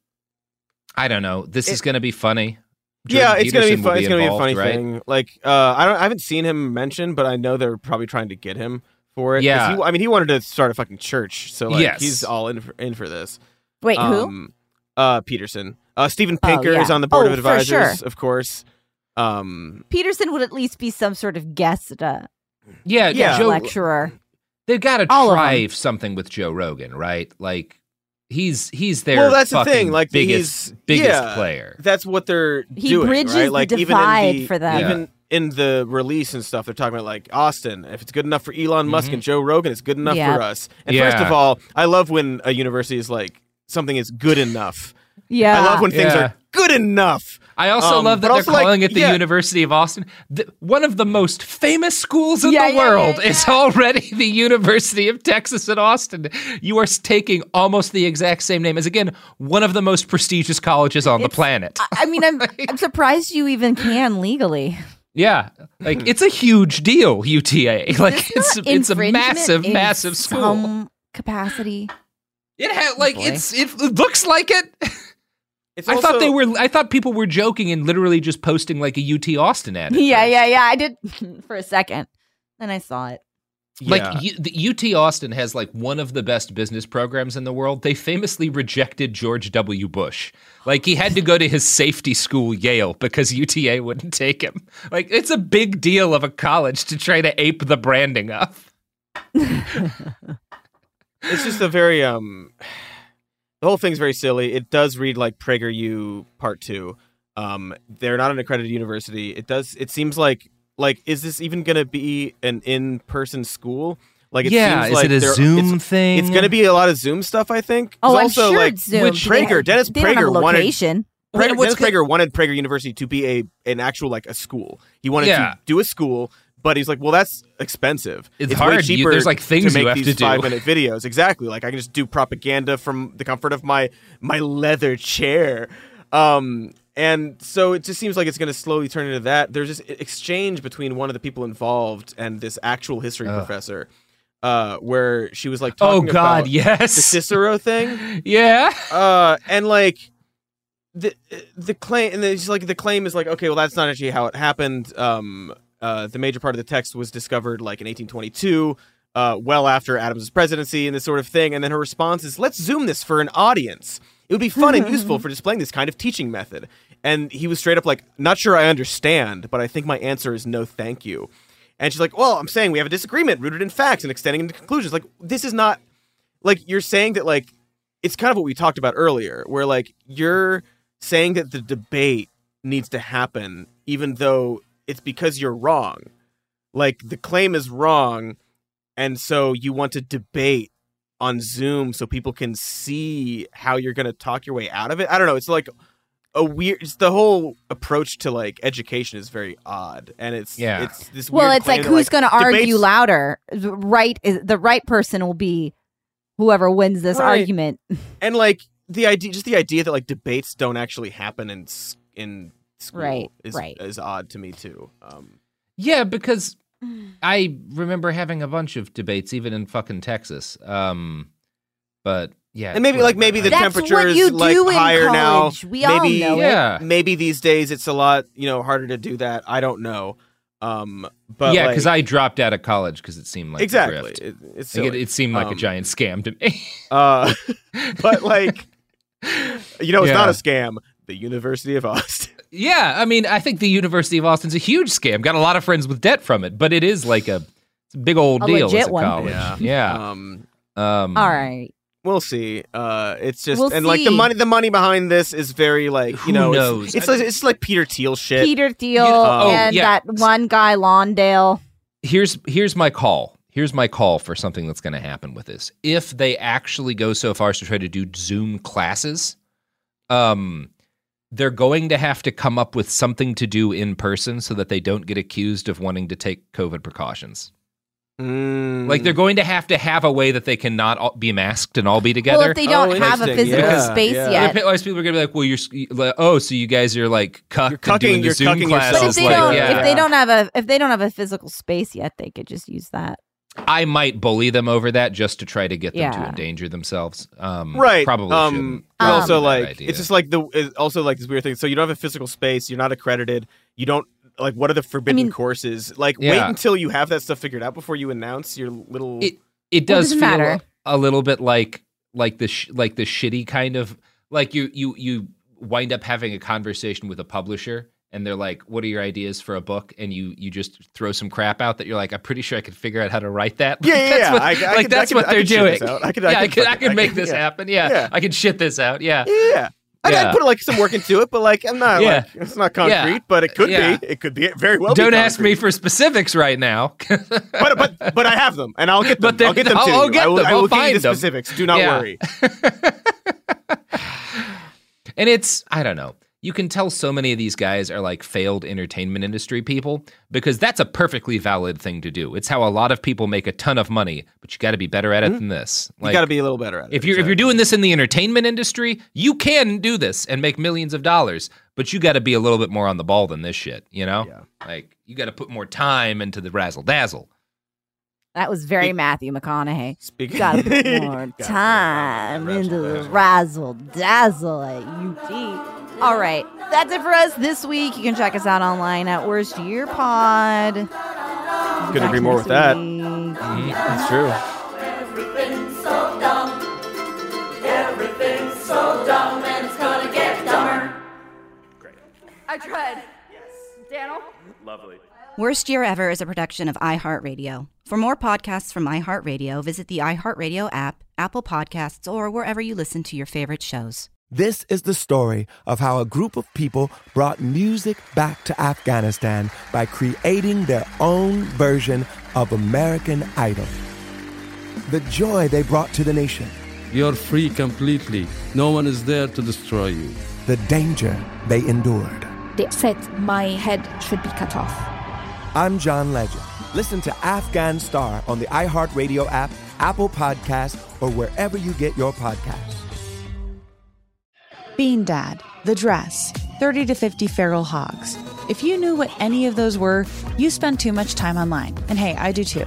I don't know. This is going to be funny. yeah, Jordan it's gonna be Peterson will fun. It's gonna be a funny right? thing. Like, uh, I don't, I haven't seen him mentioned, but I know they're probably trying to get him for it. Yeah. he- I mean, he wanted to start a fucking church, so like Yes. he's all in for, in for this. Wait, who? Um, Uh, Peterson. Uh, Stephen Oh, Pinker yeah. is on the board Oh, of advisors, sure. of course. Um, Peterson would at least be some sort of guest uh, Yeah, Yeah. Joe, lecturer. They've got to All try something with Joe Rogan, right? Like he's he's their well, that's the thing. Like biggest he's, biggest yeah, player. That's what they're He doing, bridges right? the Like even in divide the, for them. Even in the release and stuff, they're talking about like Austin. If it's good enough for Elon Musk Mhm. and Joe Rogan, it's good enough Yeah. for us. And first of all, I love when a university is like something is good enough. (laughs) Yeah. I love when things Yeah. are good enough. I also Um, love that they're also, like, calling it the yeah. University of Austin. The, one of the most famous schools in Yeah, the yeah, world is already (laughs) the University of Texas at Austin. You are taking almost the exact same name as again one of the most prestigious colleges on the planet. I- I mean, I'm (laughs) I'm surprised you even can legally. yeah, like it's a huge deal. UTA, (laughs) like it's it's a massive, massive school. Capacity. It had like boy. it's it looks like it. It's I thought they were. I thought people were joking and literally just posting like a UT Austin ad. Yeah, first. yeah, yeah. I did (laughs) for a second. Then I saw it. Like U- the UT Austin has like one of the best business programs in the world. They famously rejected George W. Bush. Like he had to go to his safety school Yale because UTA wouldn't take him. Like it's a big deal of a college to try to ape the branding of. (laughs) it's just a very um the whole thing's very silly it does read like prageru part two um they're not an accredited university it does it seems like like is this even gonna be an in-person school like it Yeah, seems is like it a Zoom it's- thing? it's gonna be a lot of zoom stuff i think. Oh, I'm also sure like it's Zoom. which They- prager dennis they don't have a prager wanted location. Prager, Dennis Prager wanted Prager University to be a an actual like a school. He wanted Yeah. to do a school, but he's like, well, that's expensive. It's way hard. You- cheaper there's, like, things to you make have these to do. five minute videos. Exactly. Like I can just do propaganda from the comfort of my my leather chair. Um, and so it just seems like it's going to slowly turn into that. There's this exchange between one of the people involved and this actual history Ugh. professor, uh, where she was like, Oh God, about yes. the Cicero thing. (laughs) yeah. Uh, and like the the claim, and it's like the claim is like, okay, well, that's not actually how it happened. Um, uh, the major part of the text was discovered like in 1822, uh, well after Adams' presidency, and this sort of thing. And then her response is, let's zoom this for an audience. It would be fun and (laughs) useful for displaying this kind of teaching method. And he was straight up like, not sure I understand, but I think my answer is no, thank you. And she's like, well, I'm saying we have a disagreement rooted in facts and extending into conclusions. Like, this is not like you're saying that like it's kind of what we talked about earlier, where like you're saying that the debate needs to happen, even though it's because you're wrong. Like the claim is wrong, and so you want to debate on Zoom so people can see how you're going to talk your way out of it. I don't know. It's like a weird. It's the whole approach to like education is very odd, and it's Yeah. It's this. Well, weird it's like that, who's going to argue debates- louder? The Right is the right person will be whoever wins this Right. argument. (laughs) and like the idea just the idea that like debates don't actually happen in in school Right, is right. is odd to me too um Yeah, because (sighs) I remember having a bunch of debates, even in fucking Texas. Um, but yeah, and maybe like maybe the That's temperature what is you like do in higher now college. We all maybe know it. Yeah. maybe these days it's a lot you know harder to do that i don't know um but yeah, like, because I dropped out of college because it seemed like exactly grift. it, it's Like, it, it seemed like a Um, giant scam to me. (laughs) uh (laughs) but like (laughs) you know it's not a scam the university of austin yeah, I mean, I think the University of Austin's a huge scam. Got a lot of friends with debt from it, but it is like a, it's a big old A deal legit as a one. college. Yeah. Yeah. um Um, All right. We'll see. Uh, it's just We'll and like the money, the money behind this is very like you Who know, knows? It's, it's, like, it's like Peter Thiel shit. Peter Thiel Oh, and yeah. that one guy Lonsdale. here's here's my call. Here's my call for something that's going to happen with this. If they actually go so far as to try to do Zoom classes, um, they're going to have to come up with something to do in person so that they don't get accused of wanting to take COVID precautions. Mm. Like they're going to have to have a way that they cannot all be masked and all be together. Well, if they don't Oh, have a physical Yeah, space yeah. yet. Otherwise, people are gonna be like, "Well, you're oh, so you guys are like cucked You're and doing cucking- the you're Zoom cucking yourself. But if they like, don't, yeah. if they don't have a, if they don't have a physical space yet, they could just use that. I might bully them over that just to try to get them to endanger themselves. Um, right. Probably um, shouldn't. but Also, Probably like idea. it's just like the it's also like this weird thing. So you don't have a physical space. You're not accredited. You don't like what are the forbidden mean- courses? Like wait until you have that stuff figured out before you announce your little. It it does doesn't feel matter. a, a little bit like like the sh- like the shitty kind of like you you you wind up having a conversation with a publisher and they're like, "What are your ideas for a book?" And you you just throw some crap out that you're like, "I'm pretty sure I could figure out how to write that." (laughs) Yeah, Like, yeah, that's yeah. what- I- I like could- that's could- what they're could doing. I could- I yeah, I could could I could make could- this yeah. happen. Yeah. Yeah. I could shit this out. Yeah. yeah. I, Yeah. I put like some work into it, but like I'm not (laughs) Yeah. like it's not concrete, Yeah. but it could Yeah. be. It could be very well. Don't ask me for specifics right now. (laughs) but but but I have them, and I'll get them. But I'll get them I'll- get I will, them. I give you find the them. specifics. Do not worry. And it's, I don't know. You can tell so many of these guys are like failed entertainment industry people because that's a perfectly valid thing to do. It's how a lot of people make a ton of money, but you got to be better at it mm-hmm. than this. you got to be a little better at it. if you're if you're doing this in the entertainment industry, you can do this and make millions of dollars, but you got to be a little bit more on the ball than this shit, you know? Yeah. Like you got to put more time into the razzle dazzle. That was very Matthew McConaughey. Speaking- Gotta (laughs) put more time into the razzle dazzle at UT. All right, that's it for us this week. You can check us out online at Worst Year Pod. Couldn't agree more with that. Mm-hmm. That's true. Everything's so dumb. Everything's so dumb, and it's gonna get dumber. I tried. Yes. Daniel? Lovely. Worst Year Ever is a production of iHeartRadio. For more podcasts from iHeartRadio, visit the iHeartRadio app, Apple Podcasts, or wherever you listen to your favorite shows. This is the story of how a group of people brought music back to Afghanistan by creating their own version of American Idol. The joy they brought to the nation, You're free completely. No one is there to destroy you. the danger they endured. They said my head should be cut off. I'm John Legend. Listen to Afghan Star on the iHeartRadio app, Apple Podcasts, or wherever you get your podcasts. Bean Dad, The Dress, 30 to 50 Feral Hogs. If you knew what any of those were, you spend too much time online. And hey, I do too.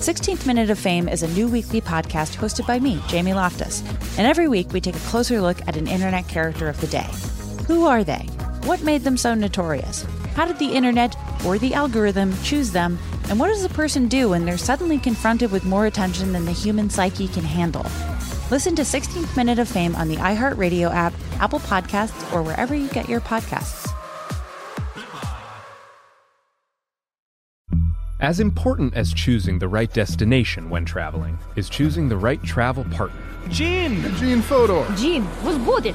16th Minute of Fame is a new weekly podcast hosted by me, Jamie Loftus. And every week we take a closer look at an internet character of the day. Who are they? What made them so notorious? How did the internet or the algorithm choose them? And what does a person do when they're suddenly confronted with more attention than the human psyche can handle? Listen to 16th Minute of Fame on the iHeartRadio app, Apple Podcasts, or wherever you get your podcasts. As important as choosing the right destination when traveling is choosing the right travel partner. Gene! Gene Fodor! Gene, was good.